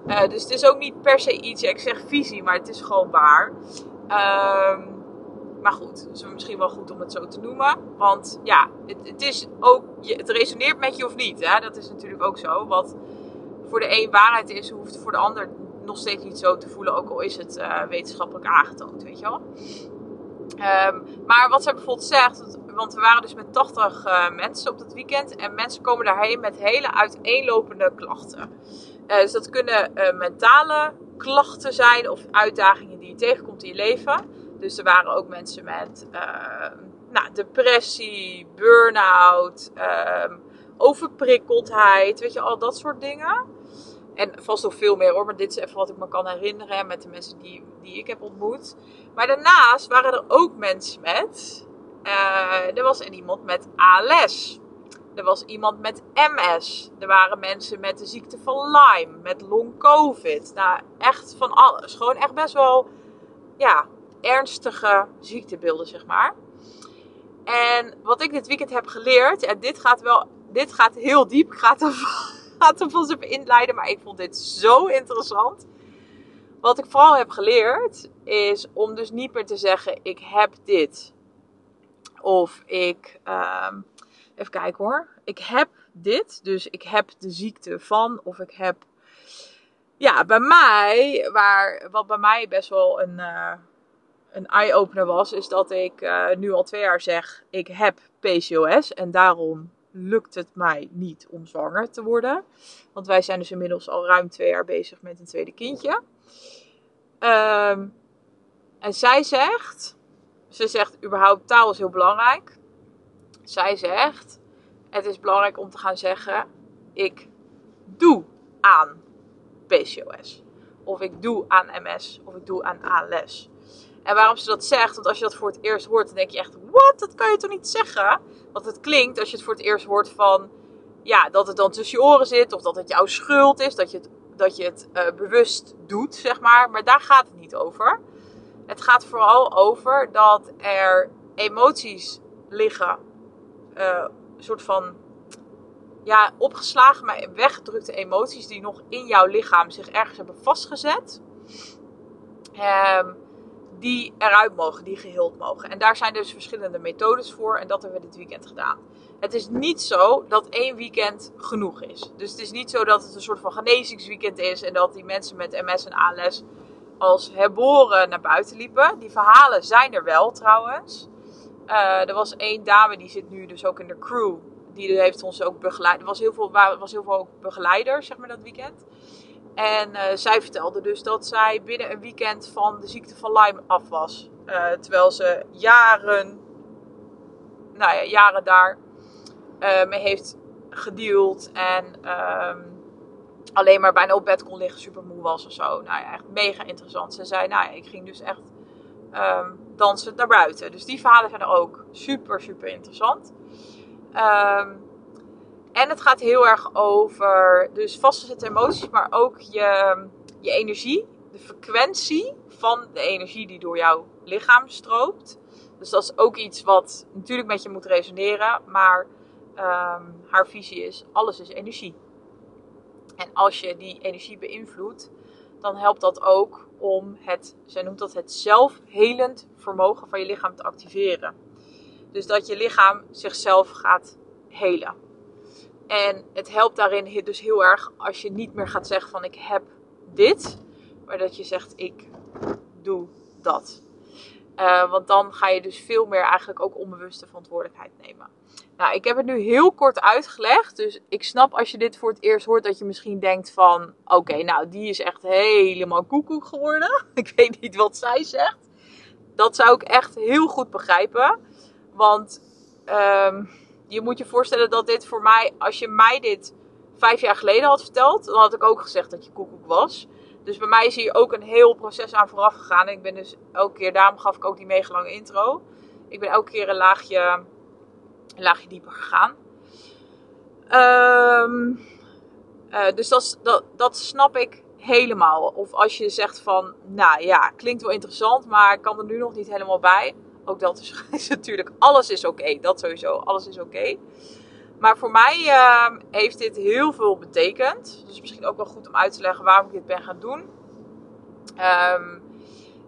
Uh, dus het is ook niet per se iets, ik zeg visie, maar het is gewoon waar. Um, maar goed, het is misschien wel goed om het zo te noemen. Want ja, het, het is ook, het resoneert met je of niet. Hè? Dat is natuurlijk ook zo. Wat voor de een waarheid is, hoeft voor de ander nog steeds niet zo te voelen. Ook al is het uh, wetenschappelijk aangetoond, weet je wel. Um, maar wat zij bijvoorbeeld zegt, want we waren dus met 80 uh, mensen op dat weekend. En mensen komen daarheen met hele uiteenlopende klachten. Uh, dus dat kunnen uh, mentale klachten zijn of uitdagingen die je tegenkomt in je leven. Dus er waren ook mensen met uh, nou, depressie, burn-out, uh, overprikkeldheid, weet je, al dat soort dingen. En vast nog veel meer hoor, maar dit is even wat ik me kan herinneren met de mensen die, die ik heb ontmoet. Maar daarnaast waren er ook mensen met, uh, er was iemand met ALS. Er was iemand met MS. Er waren mensen met de ziekte van Lyme, met long COVID. Nou, echt van alles. Gewoon echt best wel, ja, ernstige ziektebeelden, zeg maar. En wat ik dit weekend heb geleerd, en dit gaat wel, dit gaat heel diep, ik ga er vast even inleiden, maar ik vond dit zo interessant. Wat ik vooral heb geleerd, is om dus niet meer te zeggen, ik heb dit. Of ik, um, even kijken hoor, ik heb dit, dus ik heb de ziekte van, of ik heb, ja, bij mij, waar, wat bij mij best wel een, uh, een eye-opener was, is dat ik uh, nu al twee jaar zeg: ik heb PCOS en daarom lukt het mij niet om zwanger te worden. Want wij zijn dus inmiddels al ruim twee jaar bezig met een tweede kindje. Um, en zij zegt, ze zegt überhaupt taal is heel belangrijk. Zij zegt, het is belangrijk om te gaan zeggen, ik doe aan PCOS. Of ik doe aan MS. Of ik doe aan ALS. En waarom ze dat zegt, want als je dat voor het eerst hoort, dan denk je echt, wat? Dat kan je toch niet zeggen? Want het klinkt, als je het voor het eerst hoort van, ja, dat het dan tussen je oren zit, of dat het jouw schuld is, dat je het, dat je het uh, bewust doet, zeg maar. Maar daar gaat het niet over. Het gaat vooral over dat er emoties liggen, een soort van, ja, opgeslagen, maar weggedrukte emoties die nog in jouw lichaam zich ergens hebben vastgezet. Um, die eruit mogen, die geheeld mogen. En daar zijn dus verschillende methodes voor en dat hebben we dit weekend gedaan. Het is niet zo dat één weekend genoeg is. Dus het is niet zo dat het een soort van genezingsweekend is en dat die mensen met MS en ALS als herboren naar buiten liepen. Die verhalen zijn er wel trouwens. Uh, er was één dame die zit nu dus ook in de crew. Die heeft ons ook begeleid. Er was heel veel, was heel veel ook begeleiders, zeg maar, dat weekend. En uh, zij vertelde dus dat zij binnen een weekend van de ziekte van Lyme af was. Uh, terwijl ze jaren, nou ja, jaren daar uh, mee heeft gedeeld. En um, alleen maar bijna op bed kon liggen, super moe was of zo. Nou ja, echt mega interessant. Ze zei, nou ja, ik ging dus echt um, dansend naar buiten. Dus die verhalen zijn er ook super, super interessant. Um, en het gaat heel erg over dus vastgezette emoties, maar ook je, je energie, de frequentie van de energie die door jouw lichaam stroomt. Dus dat is ook iets wat natuurlijk met je moet resoneren, maar ehm, haar visie is: alles is energie. En als je die energie beïnvloedt, dan helpt dat ook om het, zij noemt dat het zelfhelend vermogen van je lichaam te activeren. Dus dat je lichaam zichzelf gaat helen. En het helpt daarin dus heel erg als je niet meer gaat zeggen van ik heb dit, maar dat je zegt ik doe dat. Uh, want dan ga je dus veel meer eigenlijk ook onbewuste verantwoordelijkheid nemen. Nou, ik heb het nu heel kort uitgelegd. Dus ik snap als je dit voor het eerst hoort dat je misschien denkt van... Oké, nou die is echt helemaal koekoek geworden. Ik weet niet wat zij zegt. Dat zou ik echt heel goed begrijpen. Want um, je moet je voorstellen dat dit voor mij... Als je mij dit vijf jaar geleden had verteld... Dan had ik ook gezegd dat je koekoek was. Dus bij mij is hier ook een heel proces aan vooraf gegaan. En ik ben dus elke keer, daarom gaf ik ook die mega lange intro. Ik ben elke keer een laagje, laagje dieper gegaan. Um, uh, dus dat, dat, dat snap ik helemaal. Of als je zegt van, nou ja, klinkt wel interessant, maar ik kan er nu nog niet helemaal bij. Ook dat is, natuurlijk, alles is oké. Dat sowieso, alles is oké. Maar voor mij uh, heeft dit heel veel betekend. Dus misschien ook wel goed om uit te leggen waarom ik dit ben gaan doen. Um,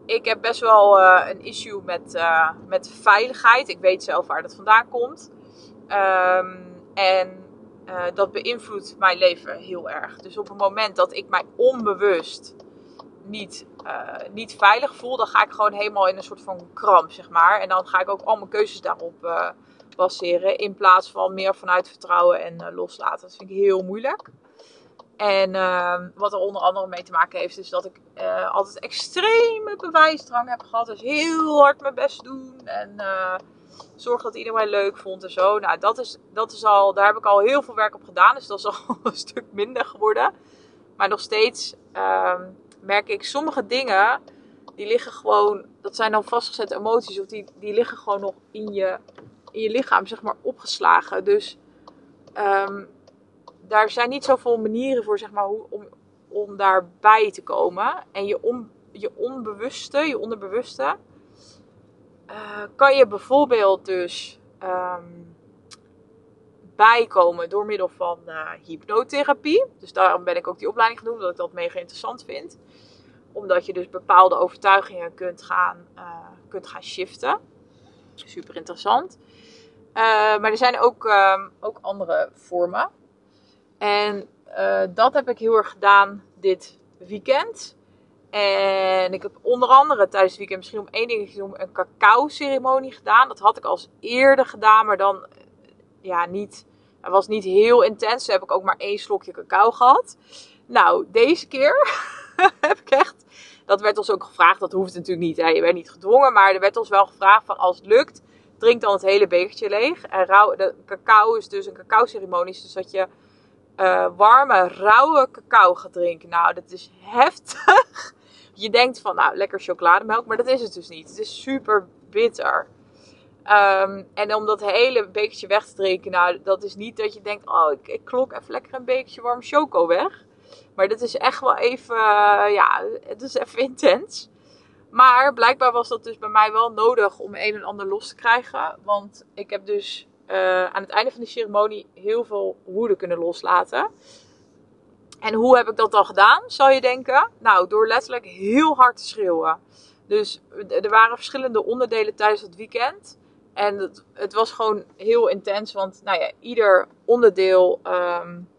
ik heb best wel uh, een issue met, uh, met veiligheid. Ik weet zelf waar dat vandaan komt. Um, en uh, dat beïnvloedt mijn leven heel erg. Dus op het moment dat ik mij onbewust niet, niet veilig voel, dan ga ik gewoon helemaal in een soort van kramp, zeg maar. En dan ga ik ook al mijn keuzes daarop baseren. In plaats van meer vanuit vertrouwen en uh, loslaten. Dat vind ik heel moeilijk. En uh, wat er onder andere mee te maken heeft, is dat ik altijd extreme bewijsdrang heb gehad. Dus heel hard mijn best doen. En zorg dat iedereen leuk vond en zo. Nou, dat is, dat is al, daar heb ik al heel veel werk op gedaan. Dus dat is al een stuk minder geworden. Maar nog steeds ehm, merk ik sommige dingen. Die liggen gewoon, dat zijn dan vastgezette emoties. Of die, die liggen gewoon nog in je in je lichaam, zeg maar, opgeslagen. Dus um, daar zijn niet zoveel manieren voor, zeg maar, hoe, om, om daarbij te komen. En je, on, je onbewuste, je onderbewuste, uh, kan je bijvoorbeeld dus um, bijkomen door middel van uh, hypnotherapie. Dus daarom ben ik ook die opleiding gaan doen, omdat ik dat mega interessant vind. Omdat je dus bepaalde overtuigingen kunt gaan, uh, kunt gaan shiften. Super interessant. Uh, maar er zijn ook, uh, ook andere vormen. En uh, dat heb ik heel erg gedaan dit weekend. En ik heb onder andere tijdens het weekend misschien om één ding genoemd een cacao ceremonie gedaan. Dat had ik al eerder gedaan, maar dan ja, niet. Het was niet heel intens. Dus heb ik ook maar één slokje cacao gehad. Nou, deze keer heb ik echt. Dat werd ons ook gevraagd. Dat hoeft natuurlijk niet. Je bent niet gedwongen. Maar er werd ons wel gevraagd van als het lukt drink dan het hele bekertje leeg. En de cacao is dus een cacao ceremonie. Dus dat je uh, warme, rauwe cacao gaat drinken. Nou, dat is heftig. Je denkt van, nou, lekker chocolademelk. Maar dat is het dus niet. Het is super bitter. Um, en om dat hele bekertje weg te drinken, nou, dat is niet dat je denkt, oh, ik, ik klok even lekker een bekertje warm choco weg. Maar dat is echt wel even, uh, ja, het is even intens. Maar blijkbaar was dat dus bij mij wel nodig om een en ander los te krijgen. Want ik heb dus uh, aan het einde van de ceremonie heel veel woede kunnen loslaten. En hoe heb ik dat dan gedaan, zou je denken? Nou, door letterlijk heel hard te schreeuwen. Dus er waren verschillende onderdelen tijdens het weekend. En het, het was gewoon heel intens, want nou ja, ieder onderdeel um,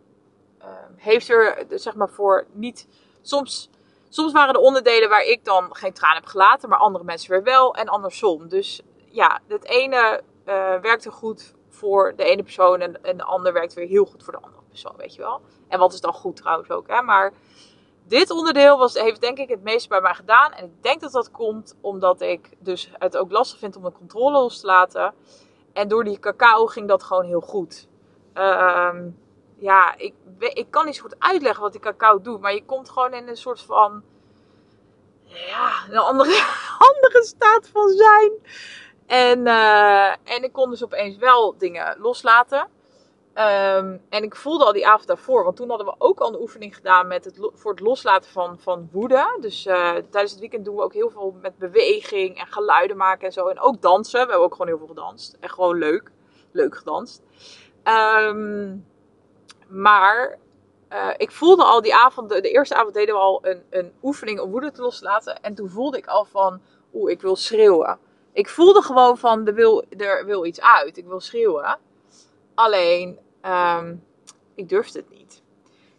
heeft er zeg maar voor niet. Soms Soms waren er onderdelen waar ik dan geen traan heb gelaten, maar andere mensen weer wel en andersom. Dus ja, het ene uh, werkte goed voor de ene persoon en, de ander werkt weer heel goed voor de andere persoon, weet je wel. En wat is dan goed trouwens ook, hè. Maar dit onderdeel was, heeft denk ik het meest bij mij gedaan. En ik denk dat dat komt omdat ik dus het ook lastig vind om de controle los te laten. En door die cacao ging dat gewoon heel goed. Uh, ja, ik, ik kan niet zo goed uitleggen wat die cacao doet. Maar je komt gewoon in een soort van. Ja, een andere, andere staat van zijn. En, uh, en ik kon dus opeens wel dingen loslaten. Um, en ik voelde al die avond daarvoor, want toen hadden we ook al een oefening gedaan met het, voor het loslaten van, van woede. Dus uh, tijdens het weekend doen we ook heel veel met beweging en geluiden maken en zo. En ook dansen. We hebben ook gewoon heel veel gedanst. En gewoon leuk. Leuk gedanst. Ehm, maar uh, ik voelde al die avond, de, eerste avond deden we al een, een oefening om woede te loslaten. En toen voelde ik al van, oeh, ik wil schreeuwen. Ik voelde gewoon van, er wil, er wil iets uit. Ik wil schreeuwen. Alleen, um, ik durfde het niet.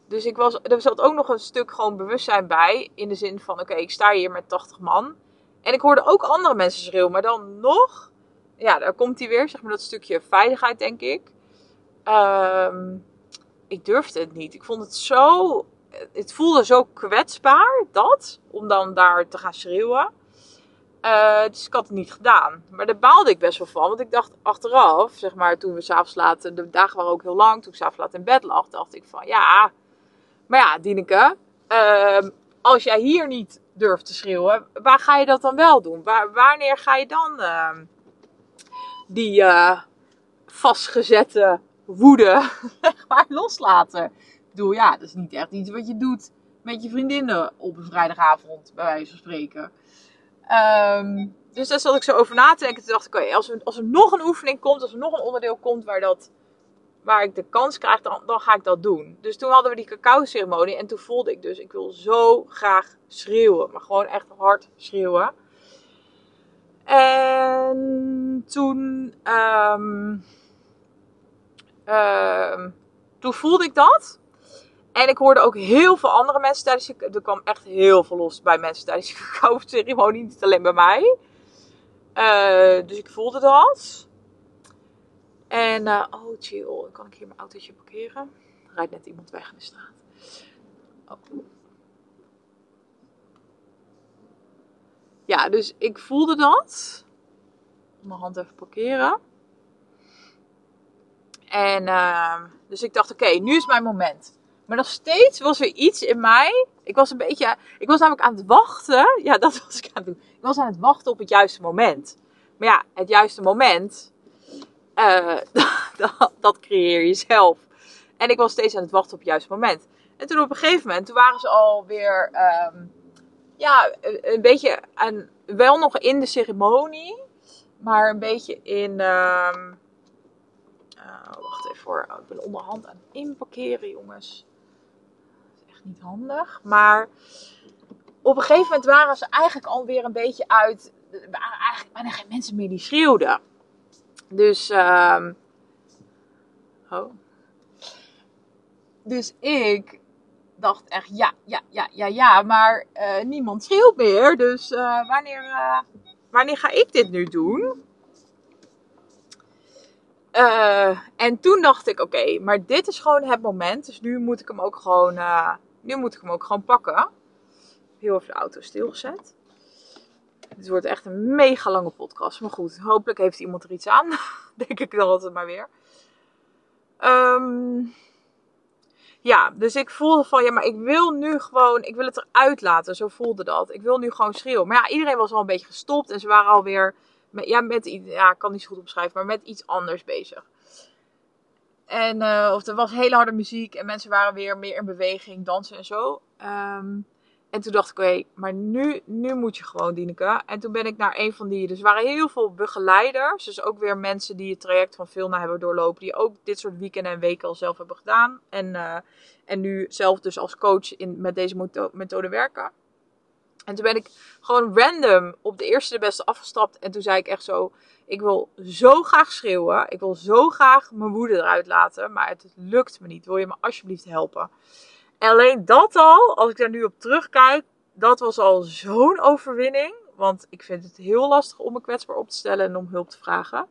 Dus ik was, er zat ook nog een stuk gewoon bewustzijn bij. In de zin van, oké, ik sta hier met 80 man. En ik hoorde ook andere mensen schreeuwen. Maar dan nog, ja, daar komt hij weer, zeg maar dat stukje veiligheid, denk ik. Um, ik durfde het niet. Ik vond het zo. Het voelde zo kwetsbaar, dat. Om dan daar te gaan schreeuwen. Uh, dus ik had het niet gedaan. Maar daar baalde ik best wel van. Want ik dacht achteraf, zeg maar, toen we s'avonds laat. De dagen waren ook heel lang. Toen ik s'avonds laat in bed lag, dacht ik van ja. Maar ja, Dieneke. Uh, als jij hier niet durft te schreeuwen, waar ga je dat dan wel doen? Waar, wanneer ga je dan uh, die uh, vastgezette woede maar, loslaten. Ik bedoel, ja, dat is niet echt iets wat je doet met je vriendinnen op een vrijdagavond, bij wijze van spreken. Um, dus daar zat ik zo over na te denken. Toen dacht ik, oké, als, er, als er nog een oefening komt, als er nog een onderdeel komt waar, dat, waar ik de kans krijg, dan, dan ga ik dat doen. Dus toen hadden we die cacao-ceremonie en toen voelde ik dus, ik wil zo graag schreeuwen. Maar gewoon echt hard schreeuwen. En toen... Um, Uh, toen voelde ik dat. En ik hoorde ook heel veel andere mensen tijdens de... Er kwam echt heel veel los bij mensen tijdens de cacao-ceremonie. Niet alleen bij mij. Uh, dus ik voelde dat. En, uh, oh chill, kan ik hier mijn autootje parkeren? Er rijdt net iemand weg in de straat. Oh. Ja, dus ik voelde dat. Mijn hand even parkeren. En uh, dus ik dacht, oké, nu is mijn moment. Maar nog steeds was er iets in mij. Ik was een beetje. Ik was namelijk aan het wachten. Ja, dat was ik aan het doen. Ik was aan het wachten op het juiste moment. Maar ja, het juiste moment. Uh, dat, dat, creëer je zelf. En ik was steeds aan het wachten op het juiste moment. En toen op een gegeven moment, toen waren ze alweer. Um, ja, een, beetje. Wel nog in de ceremonie. Maar een beetje in. Um, wacht even voor. Oh, ik ben onderhand aan het inparkeren, jongens. Dat is echt niet handig. Maar op een gegeven moment waren ze eigenlijk alweer een beetje uit. Er waren eigenlijk bijna geen mensen meer die schreeuwden. Dus. Um, oh. Dus ik dacht echt, ja, ja, ja, ja, ja, maar uh, niemand schreeuwt meer. Dus uh, wanneer, uh, wanneer ga ik dit nu doen? Uh, en toen dacht ik, oké, maar dit is gewoon het moment. Dus nu moet ik hem ook gewoon, uh, nu moet ik hem ook gewoon pakken. Heel even de auto stilgezet. Dit wordt echt een mega lange podcast. Maar goed, hopelijk heeft iemand er iets aan. Denk ik dan altijd maar weer. Um, ja, dus ik voelde van, ja, maar ik wil nu gewoon, ik wil het eruit laten. Zo voelde dat. Ik wil nu gewoon schreeuwen. Maar ja, iedereen was al een beetje gestopt. En ze waren alweer ja, met ja, ik kan niet zo goed omschrijven, maar met iets anders bezig. En uh, of er was hele harde muziek en mensen waren weer meer in beweging, dansen en zo. Um, en toen dacht ik, oké, maar nu, nu moet je gewoon, Dieneke. En toen ben ik naar een van die, dus er waren heel veel begeleiders. Dus ook weer mensen die het traject van Vilna hebben doorlopen. Die ook dit soort weekenden en weken al zelf hebben gedaan. En, uh, en nu zelf dus als coach in, met deze methode werken. En toen ben ik gewoon random op de eerste de beste afgestapt. En toen zei ik echt zo: Ik wil zo graag schreeuwen. Ik wil zo graag mijn woede eruit laten. Maar het lukt me niet. Wil je me alsjeblieft helpen? En alleen dat al, als ik daar nu op terugkijk, dat was al zo'n overwinning. Want ik vind het heel lastig om me kwetsbaar op te stellen en om hulp te vragen.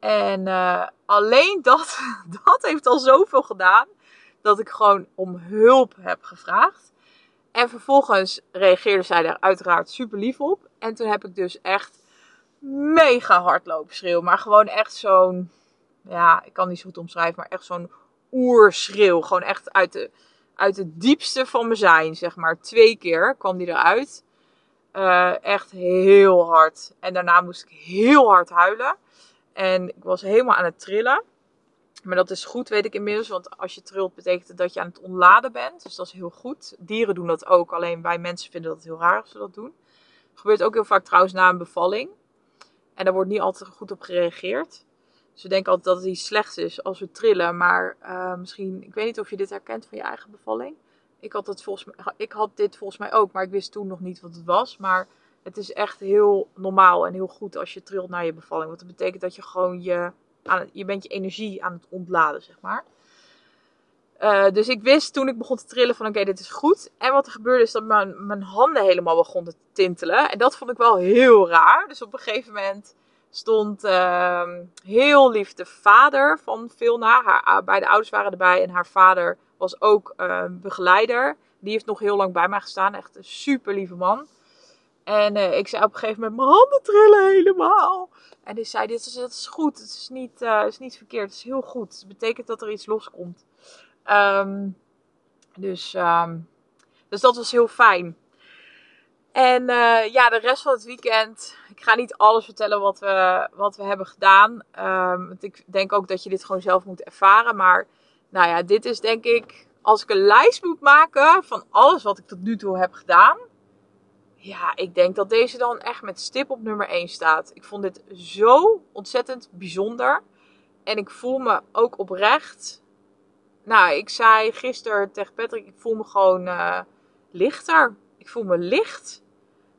En uh, alleen dat, dat heeft al zoveel gedaan. Dat ik gewoon om hulp heb gevraagd. En vervolgens reageerde zij daar uiteraard super lief op. En toen heb ik dus echt mega hard lopen schreeuwen. Maar gewoon echt zo'n, ja, ik kan niet zo goed omschrijven, maar echt zo'n oerschreeuw. Gewoon echt uit, de, uit het diepste van mijn zijn, zeg maar. Twee keer kwam die eruit. Uh, echt heel hard. En daarna moest ik heel hard huilen. En ik was helemaal aan het trillen. Maar dat is goed, weet ik inmiddels. Want als je trilt, betekent het dat je aan het ontladen bent. Dus dat is heel goed. Dieren doen dat ook. Alleen wij mensen vinden dat heel raar als ze dat doen. Dat gebeurt ook heel vaak trouwens na een bevalling. En daar wordt niet altijd goed op gereageerd. ze denken altijd dat het iets slechts is als we trillen. Maar uh, misschien, ik weet niet of je dit herkent van je eigen bevalling. Ik had, het volgens ik had dit volgens mij ook, maar ik wist toen nog niet wat het was. Maar het is echt heel normaal en heel goed als je trilt naar je bevalling. Want dat betekent dat je gewoon je, aan, je bent je energie aan het ontladen, zeg maar. Uh, dus ik wist toen ik begon te trillen van oké, dit is goed. En wat er gebeurde is dat mijn, mijn handen helemaal begonnen te tintelen. En dat vond ik wel heel raar. Dus op een gegeven moment stond uh, heel lief de vader van Vilna. Haar, beide ouders waren erbij en haar vader was ook uh, begeleider. Die heeft nog heel lang bij mij gestaan. Echt een super lieve man. En uh, ik zei op een gegeven moment, mijn handen trillen helemaal. En hij zei, dit is, dat is goed, het is, niet, uh, is niet verkeerd, het is heel goed. Het betekent dat er iets loskomt. Um, dus, dat was heel fijn. En uh, ja, de rest van het weekend. Ik ga niet alles vertellen wat we, wat we hebben gedaan. Um, want ik denk ook dat je dit gewoon zelf moet ervaren. Maar nou ja, dit is denk ik. Als ik een lijst moet maken van alles wat ik tot nu toe heb gedaan. Ja, ik denk dat deze dan echt met stip op nummer 1 staat. Ik vond dit zo ontzettend bijzonder. En ik voel me ook oprecht. Nou, ik zei gisteren tegen Patrick, ik voel me gewoon uh, lichter. Ik voel me licht.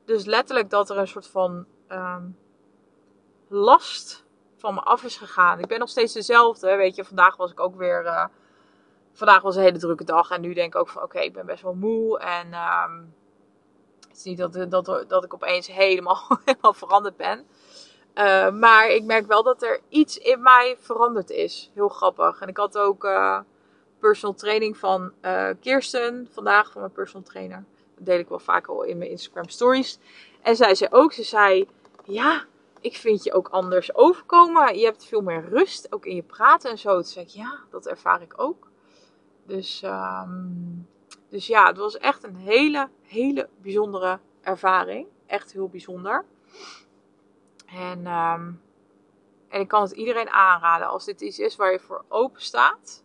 Dus letterlijk dat er een soort van um, last van me af is gegaan. Ik ben nog steeds dezelfde. Weet je, vandaag was ik ook weer. Uh, vandaag was een hele drukke dag. En nu denk ik ook van oké, ik ben best wel moe. En um, het is niet dat, dat, dat ik opeens helemaal, helemaal veranderd ben. Uh, maar ik merk wel dat er iets in mij veranderd is. Heel grappig. En ik had ook uh, personal training van uh, Kirsten vandaag, van mijn personal trainer. Dat deel ik wel vaak al in mijn Instagram stories. En zij zei ook, ze zei, ja, ik vind je ook anders overkomen. Je hebt veel meer rust, ook in je praten en zo. Toen zei ik, ja, dat ervaar ik ook. Dus, um, dus ja, het was echt een hele, hele bijzondere ervaring. Echt heel bijzonder. En, um, en ik kan het iedereen aanraden als dit iets is waar je voor open staat.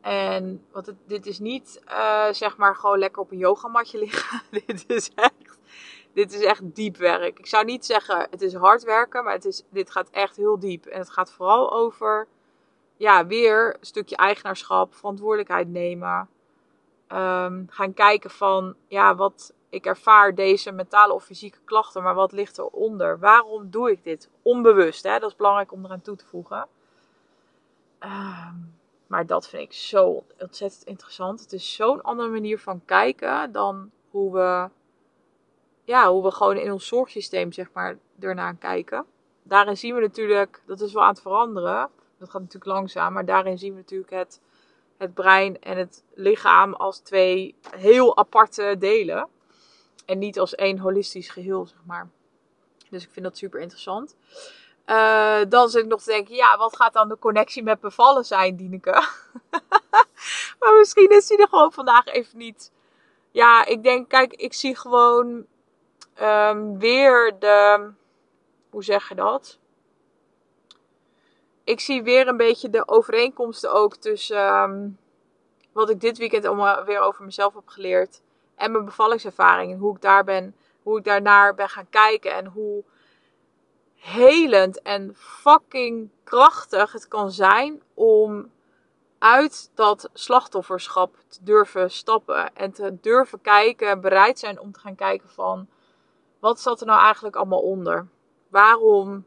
En want dit is niet uh, zeg maar gewoon lekker op een yogamatje liggen. dit is echt, dit is echt diep werk. Ik zou niet zeggen het is hard werken, maar het is, dit gaat echt heel diep. En het gaat vooral over, ja, weer een stukje eigenaarschap, verantwoordelijkheid nemen. Um, gaan kijken van, ja, wat ik ervaar deze mentale of fysieke klachten, maar wat ligt eronder? Waarom doe ik dit? Onbewust, hè? dat is belangrijk om eraan toe te voegen. Um, maar dat vind ik zo ontzettend interessant. Het is zo'n andere manier van kijken dan hoe we, ja, hoe we gewoon in ons zorgsysteem, zeg maar, ernaar kijken. Daarin zien we natuurlijk, dat is wel aan het veranderen. Dat gaat natuurlijk langzaam, maar daarin zien we natuurlijk het, het brein en het lichaam als twee heel aparte delen. En niet als één holistisch geheel, zeg maar. Dus ik vind dat super interessant. Uh, dan zit ik nog te denken, ja, wat gaat dan de connectie met bevallen zijn, Dieneke? maar misschien is die er gewoon vandaag even niet. Ja, ik denk, kijk, ik zie gewoon um, weer de. Hoe zeg je dat? Ik zie weer een beetje de overeenkomsten ook tussen um, wat ik dit weekend allemaal weer over mezelf heb geleerd en mijn bevallingservaring hoe ik daar ben, hoe ik daarnaar ben gaan kijken en hoe helend en fucking krachtig het kan zijn om uit dat slachtofferschap te durven stappen en te durven kijken, bereid zijn om te gaan kijken van wat zat er nou eigenlijk allemaal onder? Waarom,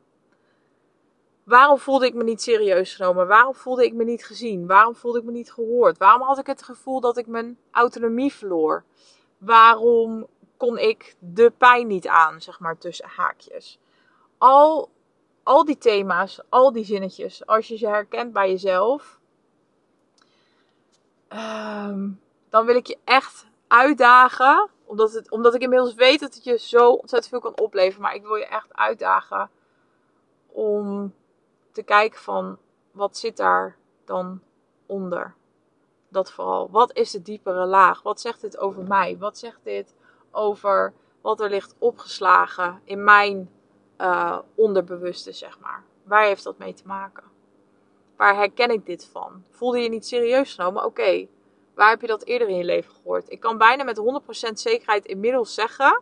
waarom voelde ik me niet serieus genomen? Waarom voelde ik me niet gezien? Waarom voelde ik me niet gehoord? Waarom had ik het gevoel dat ik mijn autonomie verloor? Waarom kon ik de pijn niet aan, zeg maar tussen haakjes? al, al die thema's, al die zinnetjes, als je ze herkent bij jezelf, um, dan wil ik je echt uitdagen. Omdat, het, omdat ik inmiddels weet dat het je zo ontzettend veel kan opleveren. Maar ik wil je echt uitdagen om te kijken van wat zit daar dan onder. Dat vooral. Wat is de diepere laag? Wat zegt dit over mij? Wat zegt dit over wat er ligt opgeslagen in mijn uh, onderbewuste, zeg maar. Waar heeft dat mee te maken? Waar herken ik dit van? Voelde je niet serieus genomen? Oké, waar heb je dat eerder in je leven gehoord? Ik kan bijna met 100% zekerheid inmiddels zeggen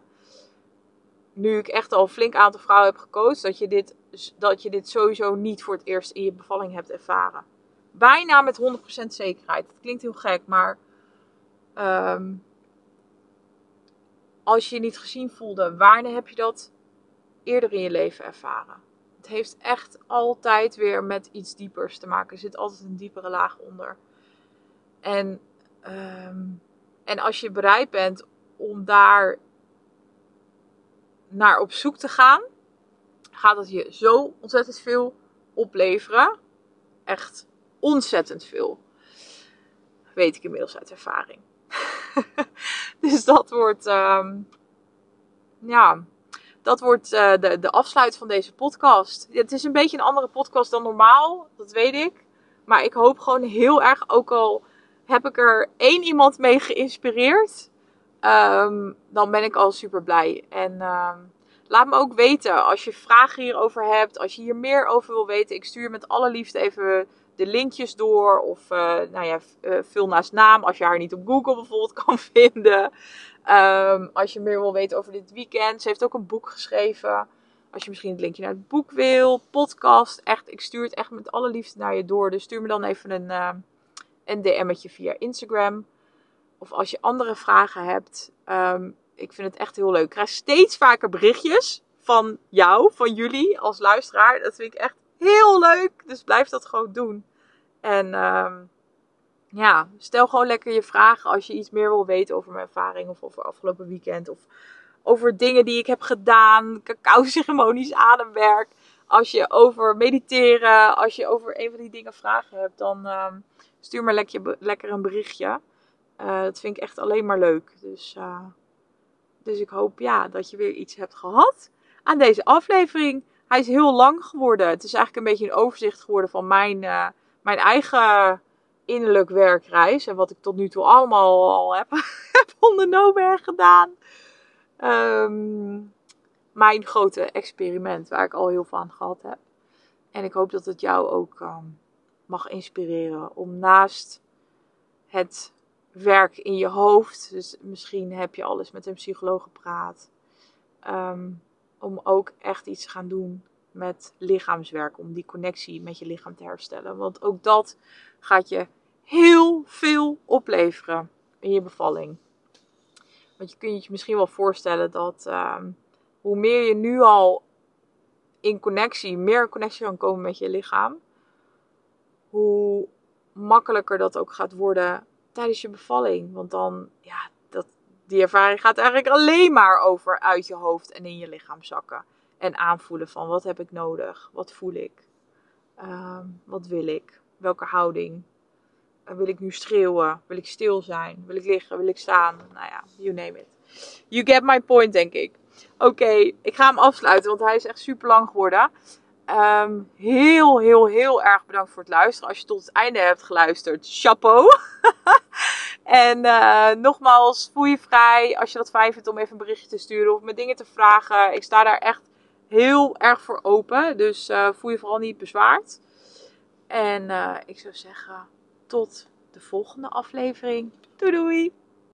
nu ik echt al een flink aantal vrouwen heb gecoacht, dat je dit, dat je dit sowieso niet voor het eerst in je bevalling hebt ervaren. Bijna met 100% zekerheid. Dat klinkt heel gek, maar ehm, als je je niet gezien voelde, wanneer heb je dat eerder in je leven ervaren? Het heeft echt altijd weer met iets diepers te maken. Er zit altijd een diepere laag onder. En, ehm, en als je bereid bent om daar naar op zoek te gaan, gaat het je zo ontzettend veel opleveren. Echt ontzettend veel. Weet ik inmiddels uit ervaring. dus dat wordt, ehm, ja, dat wordt uh, de, de afsluit van deze podcast. Het is een beetje een andere podcast dan normaal, dat weet ik. Maar ik hoop gewoon heel erg, ook al heb ik er één iemand mee geïnspireerd, um, dan ben ik al super blij. En um, laat me ook weten als je vragen hierover hebt, als je hier meer over wil weten. Ik stuur met alle liefde even de linkjes door. Of uh, nou ja, uh, vul naast naam als je haar niet op Google bijvoorbeeld kan vinden. Um, als je meer wil weten over dit weekend. Ze heeft ook een boek geschreven. Als je misschien het linkje naar het boek wil. Podcast. Echt, ik stuur het echt met alle liefde naar je door. Dus stuur me dan even een, uh, een DM'tje via Instagram. Of als je andere vragen hebt. Um, ik vind het echt heel leuk. Ik krijg steeds vaker berichtjes van jou, van jullie als luisteraar. Dat vind ik echt heel leuk. Dus blijf dat gewoon doen. En um, ja, stel gewoon lekker je vragen als je iets meer wil weten over mijn ervaring of over afgelopen weekend. Of over dingen die ik heb gedaan, cacao-ceremonies, ademwerk. Als je over mediteren, als je over een van die dingen vragen hebt, dan um, stuur me lekker een berichtje. Uh, dat vind ik echt alleen maar leuk. Dus, uh, dus ik hoop ja, dat je weer iets hebt gehad aan deze aflevering. Hij is heel lang geworden. Het is eigenlijk een beetje een overzicht geworden van mijn, uh, mijn eigen innerlijk werkreis. En wat ik tot nu toe allemaal al heb, heb ondernomen en gedaan. Um, mijn grote experiment waar ik al heel veel aan gehad heb. En ik hoop dat het jou ook um, mag inspireren om naast het werk in je hoofd, dus misschien heb je alles met een psycholoog gepraat, um, om ook echt iets te gaan doen met lichaamswerk, om die connectie met je lichaam te herstellen. Want ook dat gaat je heel veel opleveren in je bevalling. Want je kunt je misschien wel voorstellen dat um, hoe meer je nu al in connectie, meer connectie kan komen met je lichaam, hoe makkelijker dat ook gaat worden tijdens je bevalling. Want dan, ja, dat, die ervaring gaat eigenlijk alleen maar over uit je hoofd en in je lichaam zakken. En aanvoelen van wat heb ik nodig? Wat voel ik? Um, wat wil ik? Welke houding? Uh, wil ik nu schreeuwen? Wil ik stil zijn? Wil ik liggen? Wil ik staan? Nou ja, you name it. You get my point, denk ik. Oké, ik ga hem afsluiten, want hij is echt super lang geworden. Um, heel, heel, heel erg bedankt voor het luisteren. Als je tot het einde hebt geluisterd, chapeau. en uh, nogmaals, voel je vrij als je dat fijn vindt om even een berichtje te sturen of me dingen te vragen. Ik sta daar echt heel erg voor open. Dus uh, voel je vooral niet bezwaard. En uh, ik zou zeggen, tot de volgende aflevering. Doei doei!